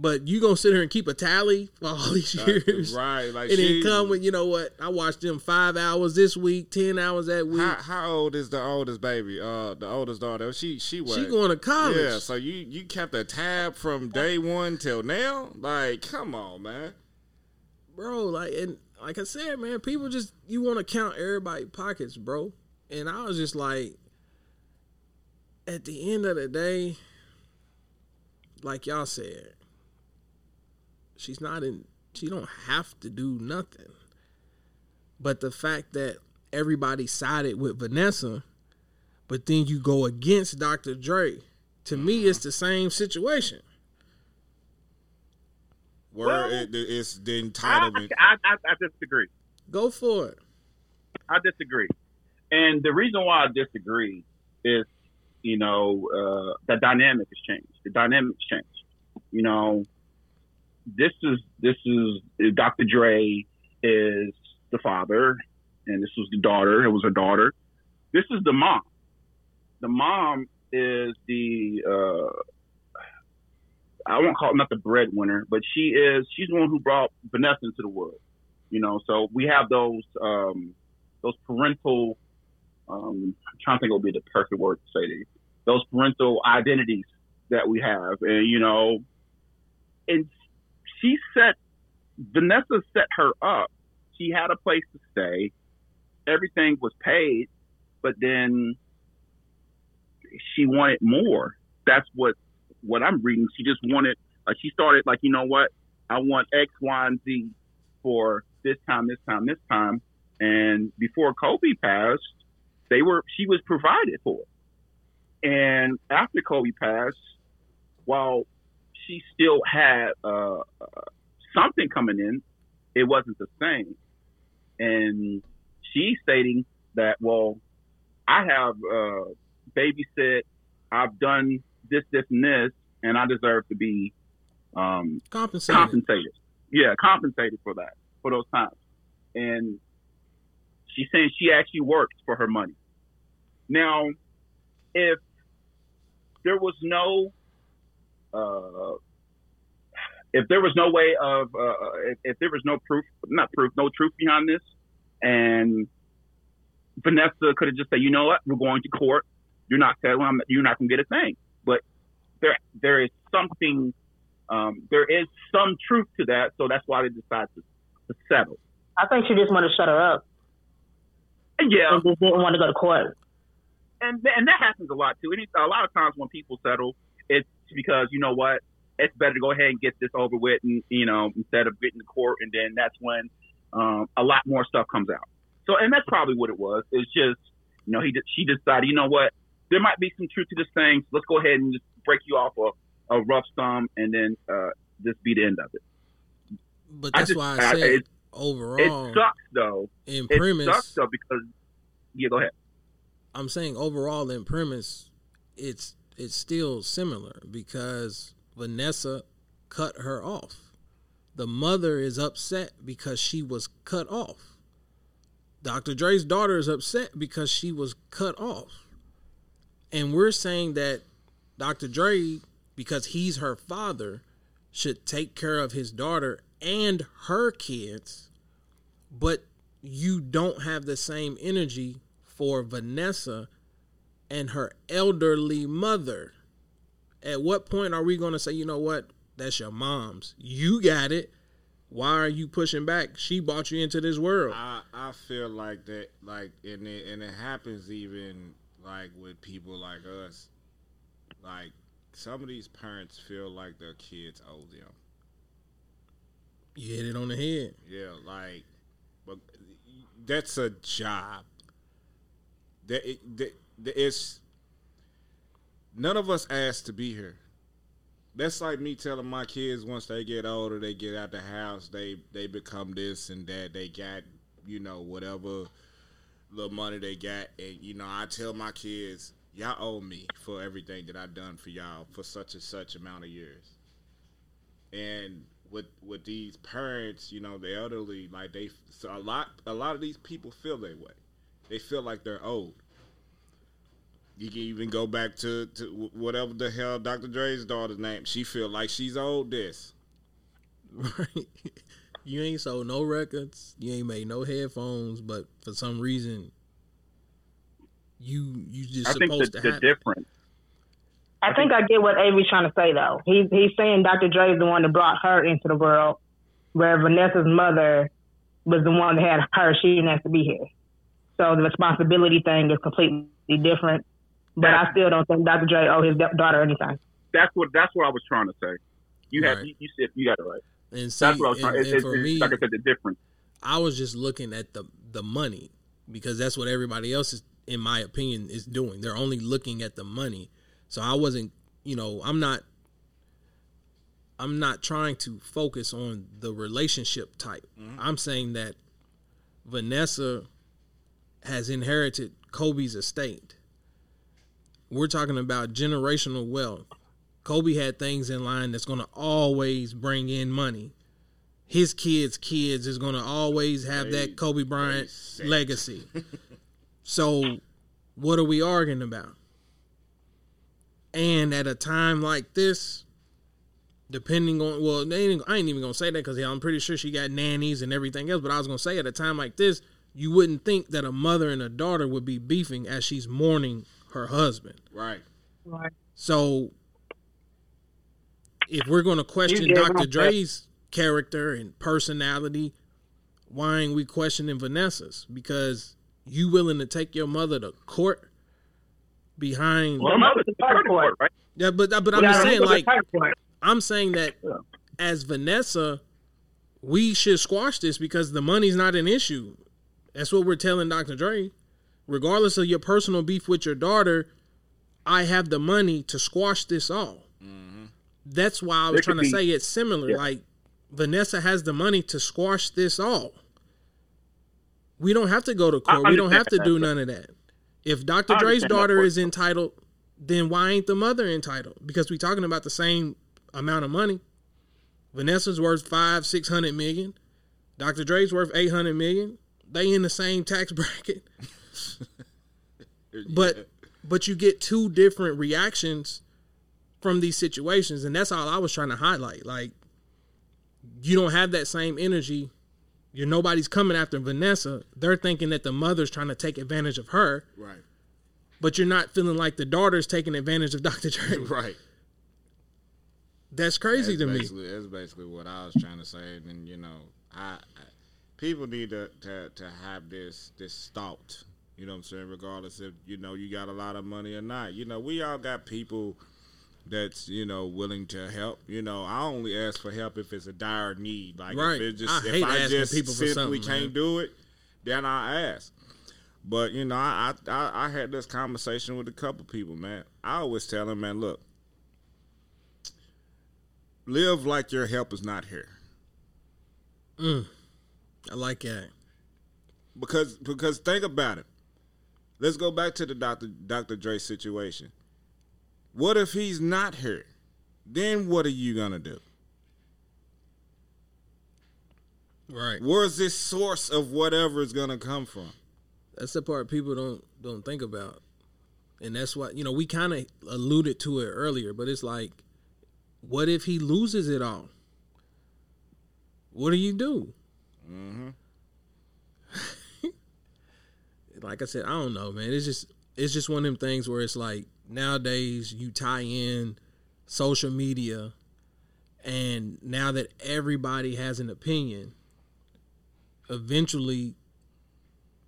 But you gonna sit here and keep a tally for all these years, Right. Like And then come with, you know what? I watched them five hours this week, ten hours that week. how, how old is the oldest baby? Uh, the oldest daughter. She she was. she going to college. Yeah. So you you kept a tab from day one till now. Like, come on, man. bro. Like and like I said, man, people just you want to count everybody pockets, bro. And I was just like, at the end of the day, like y'all said, she's not in. She don't have to do nothing. But the fact that everybody sided with Vanessa, but then you go against Dr. Dre, to me, it's the same situation. Where Well, it, it's the I, entitlement. I, I, I disagree. Go for it. I disagree. And the reason why I disagree is, you know, uh, the dynamic has changed. The dynamic's changed. You know, this is this is Dr. Dre is the father, and this was the daughter. It was her daughter. This is the mom. The mom is the uh, I won't call it not the breadwinner, but she is she's the one who brought Vanessa into the world. You know, so we have those um, those parental um, I'm trying to think what would be the perfect word to say. Those parental identities that we have. And, you know, and she set, Vanessa set her up. She had a place to stay. Everything was paid, but then she wanted more. That's what, what I'm reading. She just wanted, like, she started like, you know what? I want X, Y, and Z for this time, this time, this time. And before Kobe passed, they were she was provided for. And after Kobe passed, while she still had uh, something coming in, it wasn't the same. And she's stating that, well, I have uh, babysit, I've done this, this, and this, and I deserve to be um, Compensated. compensated. Yeah, compensated for that, for those times. And she's saying she actually works for her money. Now, if there was no, uh, if there was no way of, uh, if, if there was no proof, not proof, no truth behind this, and Vanessa could have just said, you know what, we're going to court. You're not I'm, you're not going to get a thing. But there, there is something, um, there is some truth to that, so that's why they decided to, to settle. I think she just wanted to shut her up yeah, and just didn't want to go to court. and and that happens a lot too. Any, a lot of times when people settle, it's because you know what, it's better to go ahead and get this over with, and you know instead of getting to court, and then that's when um, a lot more stuff comes out. So, and that's probably what it was. It's just you know he she decided, you know what, there might be some truth to this thing. So let's go ahead and just break you off a, a rough sum, and then uh, this be the end of it. But I that's just- why I- I said it- overall It sucks though. in It premise. sucks though because yeah, go ahead. I'm saying overall in premise, it's it's still similar because Vanessa cut her off. The mother is upset because she was cut off. Dr. Dre's daughter is upset because she was cut off. And we're saying that Dr. Dre, because he's her father, should take care of his daughter and her kids, but you don't have the same energy for Vanessa and her elderly mother. At what point are we going to say, you know what? That's your mom's. You got it. Why are you pushing back? She brought you into this world. I I feel like that like and it and it happens even like with people like us. Like some of these parents feel like their kids owe them. You hit it on the head. Yeah, like but that's a job. That it, that it's none of us asked to be here. That's like me telling my kids once they get older, they get out the house, they they become this and that. They got you know whatever the money they got, and you know I tell my kids y'all owe me for everything that I've done for y'all for such and such amount of years. And with with these parents, you know, the elderly, like they so a lot a lot of these people feel that way. They feel like they're old. You can even go back to, to whatever the hell Dr. Dre's daughter's name. She feel like she's old. This Right. You ain't sold no records. You ain't made no headphones, but for some reason, you you just I think supposed the, to the have. difference. I think I get what Avery's trying to say though. He's he's saying Dr. Dre is the one that brought her into the world, where Vanessa's mother was the one that had her. She didn't have to be here. So the responsibility thing is completely different. But I still don't think Dr. Dre owe his daughter anything. That's what that's what I was trying to say. You had Right. you, you said you got it right. And see, That's what I was and, trying. It's, and it's, for it's, me, like I said, the difference. I was just looking at the the money because that's what everybody else is, in my opinion, is doing. They're only looking at the money. So I wasn't, you know, I'm not. I'm not trying to focus on the relationship type. Mm-hmm. I'm saying that Vanessa has inherited Kobe's estate. We're talking about generational wealth. Kobe had things in line that's going to always bring in money. His kids' kids is going to always have They- that Kobe Bryant legacy. so, what are we arguing about? And at a time like this, depending on well, they ain't, I ain't even gonna say that because I'm pretty sure she got nannies and everything else. But I was gonna say at a time like this, you wouldn't think that a mother and a daughter would be beefing as she's mourning her husband. right. Right. So, if we're going to question Dr. right. Dre's character and personality, why ain't we questioning Vanessa's? Because you willing to take your mother to court behind? Well, mother's the turning point, right? yeah, but but I'm Yeah, just saying, like, the turning point. I'm saying that Yeah. as Vanessa, we should squash this because the money's not an issue. That's what we're telling Dr. Dre. Regardless of your personal beef with your daughter, I have the money to squash this all. Mm-hmm. That's why I was There trying to be- say it's similar. Yeah. Like Vanessa has the money to squash this all. We don't have to go to court. We don't have to do that, none of that. If Dr. Dre's daughter is entitled, then why ain't the mother entitled? Because we're talking about the same amount of money. Vanessa's worth five, six hundred million. Dr. Dre's worth eight hundred million. They in the same tax bracket. But but you get two different reactions from these situations, and that's all I was trying to highlight. Like you don't have that same energy. You're nobody's coming after Vanessa. They're thinking that the mother's trying to take advantage of her, right. but you're not feeling like the daughter's taking advantage of Dr. Dre. Right. That's crazy that's to me. That's basically what I was trying to say. And you know, I, I people need to, to to have this this thought. You know what I'm saying? Regardless if you know you got a lot of money or not. You know, we all got people that's you know willing to help. You know, I only ask for help if it's a dire need. Like Right. if it just I if I just people for simply can't man. do it, then I ask. But you know, I, I I I had this conversation with a couple people, man. I always tell them, man, look, live like your help is not here. Mm. I like that. Because because think about it. Let's go back to the Dr. Dr. Dre situation. What if he's not here? Then what are you gonna do? Right. Where's this source of whatever is gonna come from? That's the part people don't don't think about, and that's why you know we kind of alluded to it earlier. But it's like, what if he loses it all? What do you do? Mm-hmm. Like I said, I don't know, man. It's just it's just one of them things where it's like nowadays you tie in social media, and now that everybody has an opinion, eventually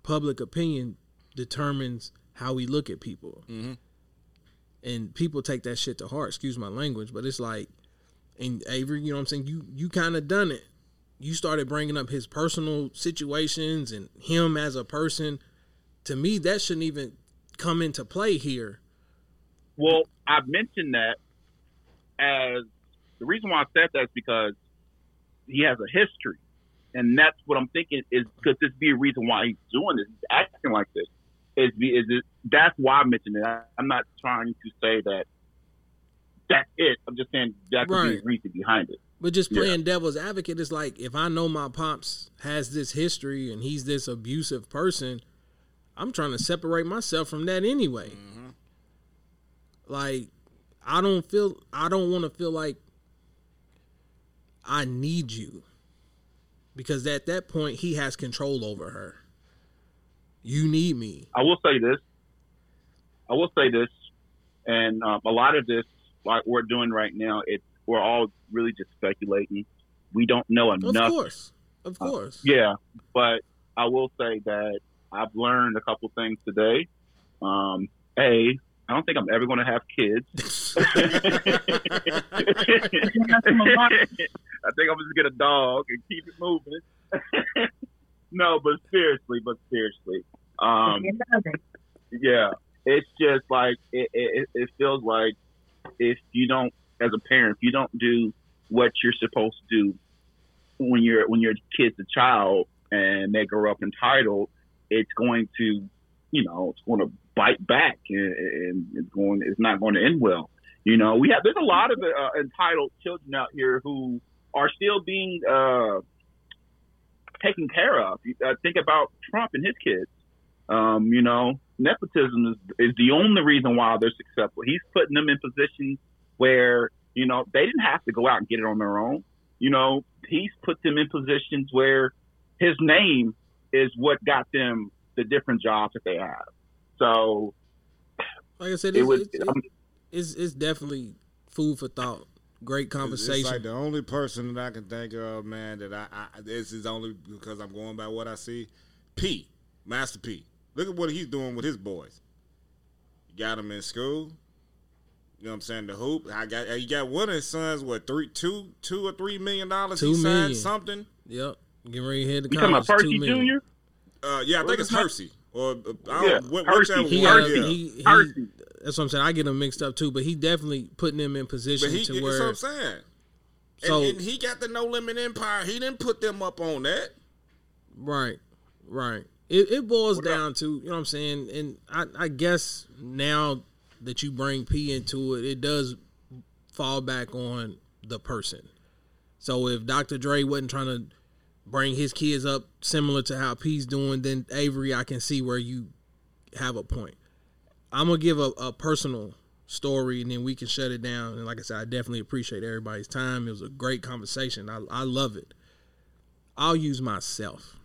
public opinion determines how we look at people. Mhm. And people take that shit to heart, excuse my language, but it's like and Avery, you know what I'm saying? You you kind of done it. You started bringing up his personal situations and him as a person. To me, that shouldn't even come into play here. Well, I mentioned that as the reason why I said that is because he has a history, and that's what I'm thinking is could this be a reason why he's doing this? He's acting like this. is, is it, that's why I mentioned it. I, I'm not trying to say that that's it. I'm just saying that could be a reason behind it. But just Yeah. playing devil's advocate is like if I know my pops has this history and he's this abusive person, I'm trying to separate myself from that anyway. Like I don't feel I don't want to feel like I need you. Because at that point he has control over her. You need me. I will say this. I will say this, and um, a lot of this, like we're doing right now, it's we're all really just speculating. We don't know enough. Of course. Of course. Yeah, but I will say that I've learned a couple things today. Um, a, I don't think I'm ever going to have kids. I think I'm just going to get a dog and keep it moving. no, but seriously, but seriously, um, yeah, it's just like it, it, it feels like if you don't, as a parent, if you don't do what you're supposed to do when you're when your kid's a child and they grow up entitled, it's going to, you know, it's going to bite back and, it's going, it's not going to end well. You know, we have there's a lot of uh, entitled children out here who are still being uh, taken care of. Uh, think about Trump and his kids. Um, you know, nepotism is, is the only reason why they're successful. He's putting them in positions where you know they didn't have to go out and get it on their own. You know, he's put them in positions where his name is what got them the different jobs that they have. So Like I said, it it's, was. it's, it's, it's, it's definitely food for thought. Great conversation. it's like the only person that I can think of, man. That I, I this is only because I'm going by what I see. P, Master P. Look at what he's doing with his boys. He got them in school. You know what I'm saying? The hoop. I got. You got one of his sons. What three, two, two or three million dollars? Two he signed million. something. Yep. Getting ready to head to You talking about Percy. Jr.? Uh, yeah, I think it's is? Hercy or uh, Yeah, what, Hercy. He, uh, Percy. yeah. he, he, Percy. that's what I'm saying. I get them mixed up too, but he definitely putting them in position But he, to that's where what I'm saying. So- and, and he got the No Limit Empire. He didn't put them up on that. Right, right. It, it boils What up? down to you know what I'm saying, and I, I guess now that you bring P into it, it does fall back on the person. So if Dr. Dre wasn't trying to bring his kids up similar to how P's doing, then Avery, I can see where you have a point. I'm gonna give a, a personal story, and then we can shut it down. And like I said, I definitely appreciate everybody's time. It was a great conversation. I, I love it. I'll use myself.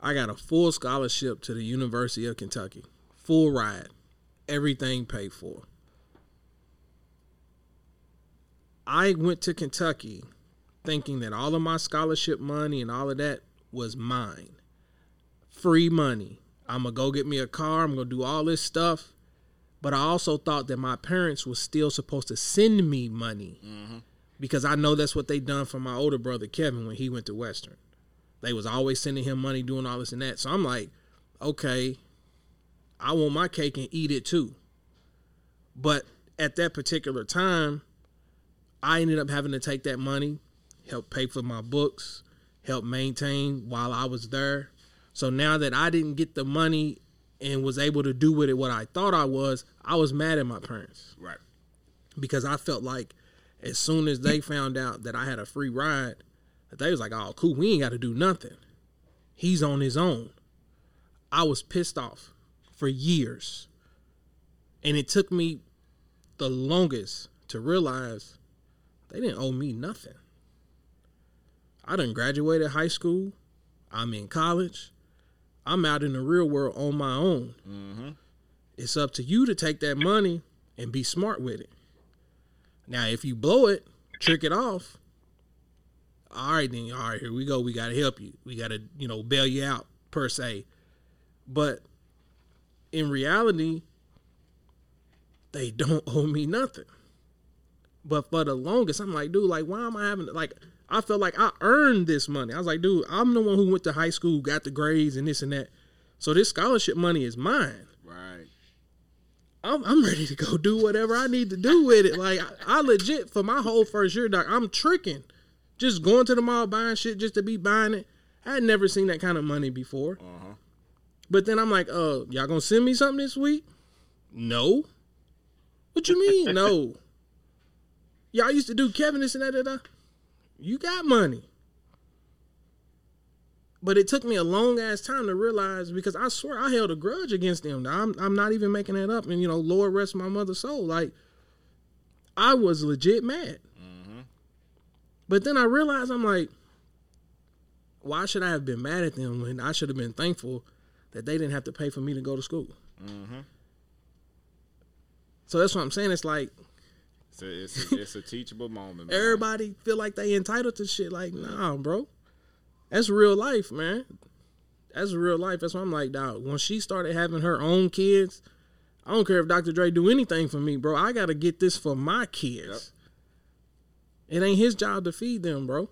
I got a full scholarship to the University of Kentucky, full ride, everything paid for. I went to Kentucky thinking that all of my scholarship money and all of that was mine. Free money. I'm going to go get me a car. I'm going to do all this stuff. But I also thought that my parents was still supposed to send me money mm-hmm. because I know that's what they done for my older brother Kevin when he went to Western. They was always sending him money, doing all this and that. So I'm like, okay, I want my cake and eat it too. But at that particular time, I ended up having to take that money, help pay for my books, help maintain while I was there. So now that I didn't get the money and was able to do with it what I thought I was, I was mad at my parents Right. because I felt like as soon as they found out that I had a free ride, they was like, "Oh, cool, we ain't got to do nothing. He's on his own." I was pissed off for years, and it took me the longest to realize they didn't owe me nothing. I done graduated high school. I'm in college. I'm out in the real world on my own. Mm-hmm. It's up to you to take that money and be smart with it. Now, if you blow it, trick it off. All right, then. All right, here we go. We got to help you. We got to, you know, bail you out per se. But in reality, they don't owe me nothing. But for the longest, I'm like, dude, like, why am I having like? I felt like I earned this money. I was like, dude, I'm the one who went to high school, got the grades, and this and that. So this scholarship money is mine. Right. I'm, I'm ready to go do whatever I need to do with it. Like I, I legit for my whole first year, doc, I'm tricking, just going to the mall buying shit just to be buying it. I had never seen that kind of money before. But then I'm like, uh, y'all gonna send me something this week? No. What you mean? no. Y'all used to do Kevin this and that, that, that. You got money. But it took me a long ass time to realize because I swear I held a grudge against them. I'm I'm not even making that up. And you know, Lord rest my mother's soul. Like I was legit mad. Mm-hmm. But then I realized I'm like, why should I have been mad at them when I should have been thankful that they didn't have to pay for me to go to school? Mm-hmm. So that's what I'm saying. It's like It's a, it's a, it's a teachable moment. Man. everybody feel like they entitled to shit. Like, nah, bro. That's real life, man. That's real life. That's why I'm like, dog. When she started having her own kids, I don't care if Dr. Dre do anything for me, bro. I gotta get this for my kids. It ain't his job to feed them, bro.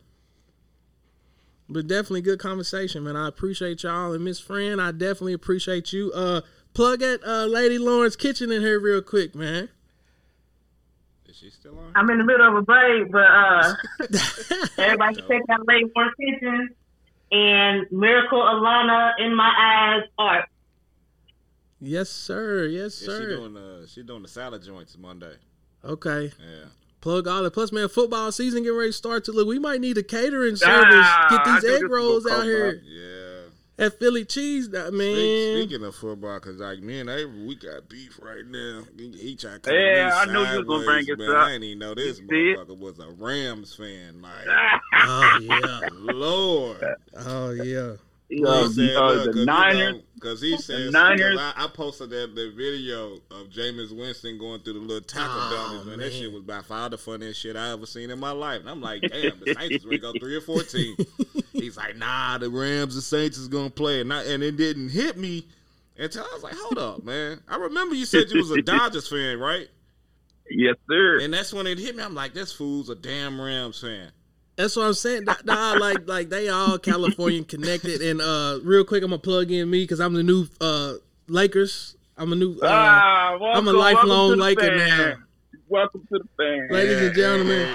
But definitely good conversation, man. I appreciate y'all and Miss Friend. I definitely appreciate you. Uh, plug at uh, Lady Lawrence Kitchen in here real quick, man. Is she still on? I'm in the middle of a break, but uh, everybody check out Lady Warren Kitchen and Miracle Alana in my eyes art. Yes, sir. Yes, Yeah, she sir. doing uh she doing the salad joints Monday. Okay. Yeah. Plug all it. Plus, man, football season getting ready to start. To look, we might need a catering service. Ah, Get these egg rolls out here Yeah. At Philly Cheese. That Speak- man. Speaking of football, cause like man, and Avery, we got beef right now. He, he tried to Yeah, I knew you was gonna bring it man. up. I didn't even know this You see it? motherfucker was a Rams fan. Like, Oh yeah. Lord. Oh yeah. Uh, He said, uh, look, 'cause, the you Niners. know, Cause he said, Niners- I, I posted that the video of Jameis Winston going through the little tackle Oh, dummies, man. That shit was by far the funniest shit I ever seen in my life. And I'm like, damn, the Saints is ready to go three or fourteen. He's like, nah, the Rams, the Saints is gonna play, and, I, and it didn't hit me until I was like, hold up, man. I remember you said you was a Dodgers fan, right? Yes, sir. And that's when it hit me. I'm like, this fool's a damn Rams fan. That's what I'm saying. Nah, nah, like like they all Californian connected. And uh, real quick, I'm gonna plug in me because I'm the new uh Lakers. I'm a new. Uh, ah, welcome, I'm a lifelong to the Laker fan. now. Welcome to the fan. Ladies and gentlemen.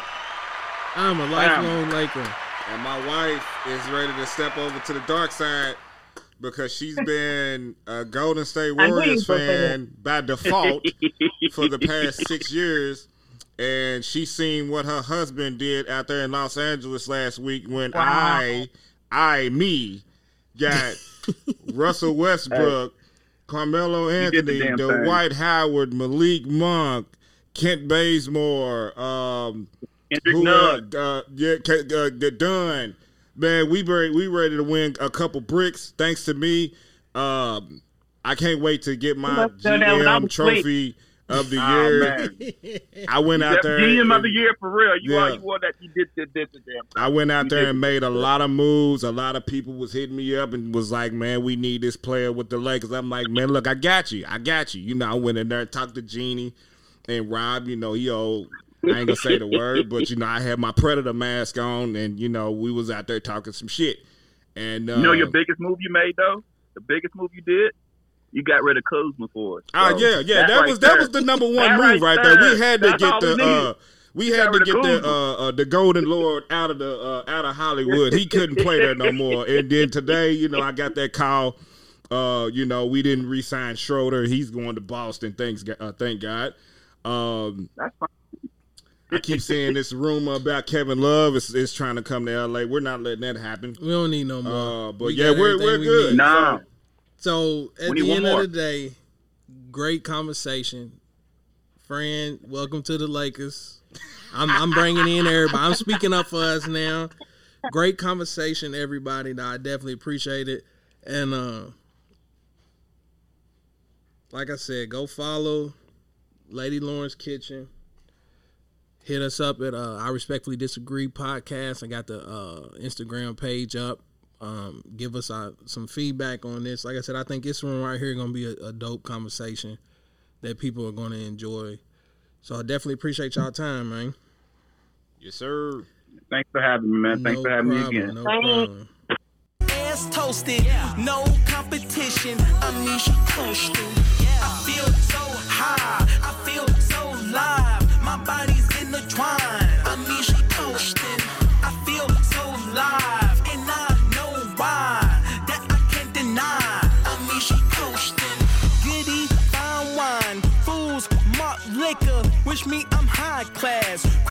I'm a lifelong Laker. And my wife is ready to step over to the dark side because she's been a Golden State I knew you Warriors were gonna say fan by default for the past six years. And she's seen what her husband did out there in Los Angeles last week when Wow. I, I, me, got Russell Westbrook, Carmelo did the Anthony, the thing. Dwight Howard, Malik Monk, Kent Bazemore, um, Kendrick who, Nunn. uh, uh, yeah, K- uh, the Dunn. Man, we ready, we ready to win a couple bricks thanks to me. Um, I can't wait to get my Let's go down when I GM was trophy of the Oh, year. man. I went out there. GM of and- the year for real. You Yeah. are you are that you did did did the damn thing. I went out You there and it. made a lot of moves. A lot of people was hitting me up and was like, "Man, we need this player with the Lakers." I'm like, "Man, look, I got you. I got you." You know, I went in there and talked to Jeanie and Rob. You know, he old. I ain't gonna say the word, but you know, I had my Predator mask on, and you know, we was out there talking some shit. And uh, You know your biggest move you made though? The biggest move you did? You got rid of Kuzma for us. Oh So, yeah, yeah. That, right was that was the number one that move right there. We had to That's get the we uh we had to get the uh, uh the Golden Lord out of the uh out of Hollywood. He couldn't play there no more. And then today, you know, I got that call. Uh, you know, we didn't re-sign Schroeder. He's going to Boston. Thanks, uh, thank God. Um, That's fine. I keep saying this rumor about Kevin Love is, is trying to come to LA. We're not letting that happen. We don't need no more. Uh, but We yeah, we're we're we good. need. Nah. So at the end more. of the day, great conversation. Friend, welcome to the Lakers. I'm, I'm bringing in everybody. I'm speaking up for us now. Great conversation, everybody. I definitely appreciate it. And uh, like I said, go follow Lady Lawrence Kitchen. Hit us up at uh, I Respectfully Disagree podcast. I got the uh, Instagram page up. Um, give us uh, some feedback on this. Like I said, I think this one right here going to be a, a dope conversation that people are going to enjoy. So I definitely appreciate y'all time, man. Yes, sir. Thanks for having me, man. Thanks for having problem, me again. No problem. ass toasted, no competition. Anisha coasting. I feel so high, I feel so live. My body's intertwined. I mean, she coasting. I feel so alive, and I know why that I can't deny. I mean, she coasting. Giddy fine wine, fools, mock liquor. Wish me I'm high class.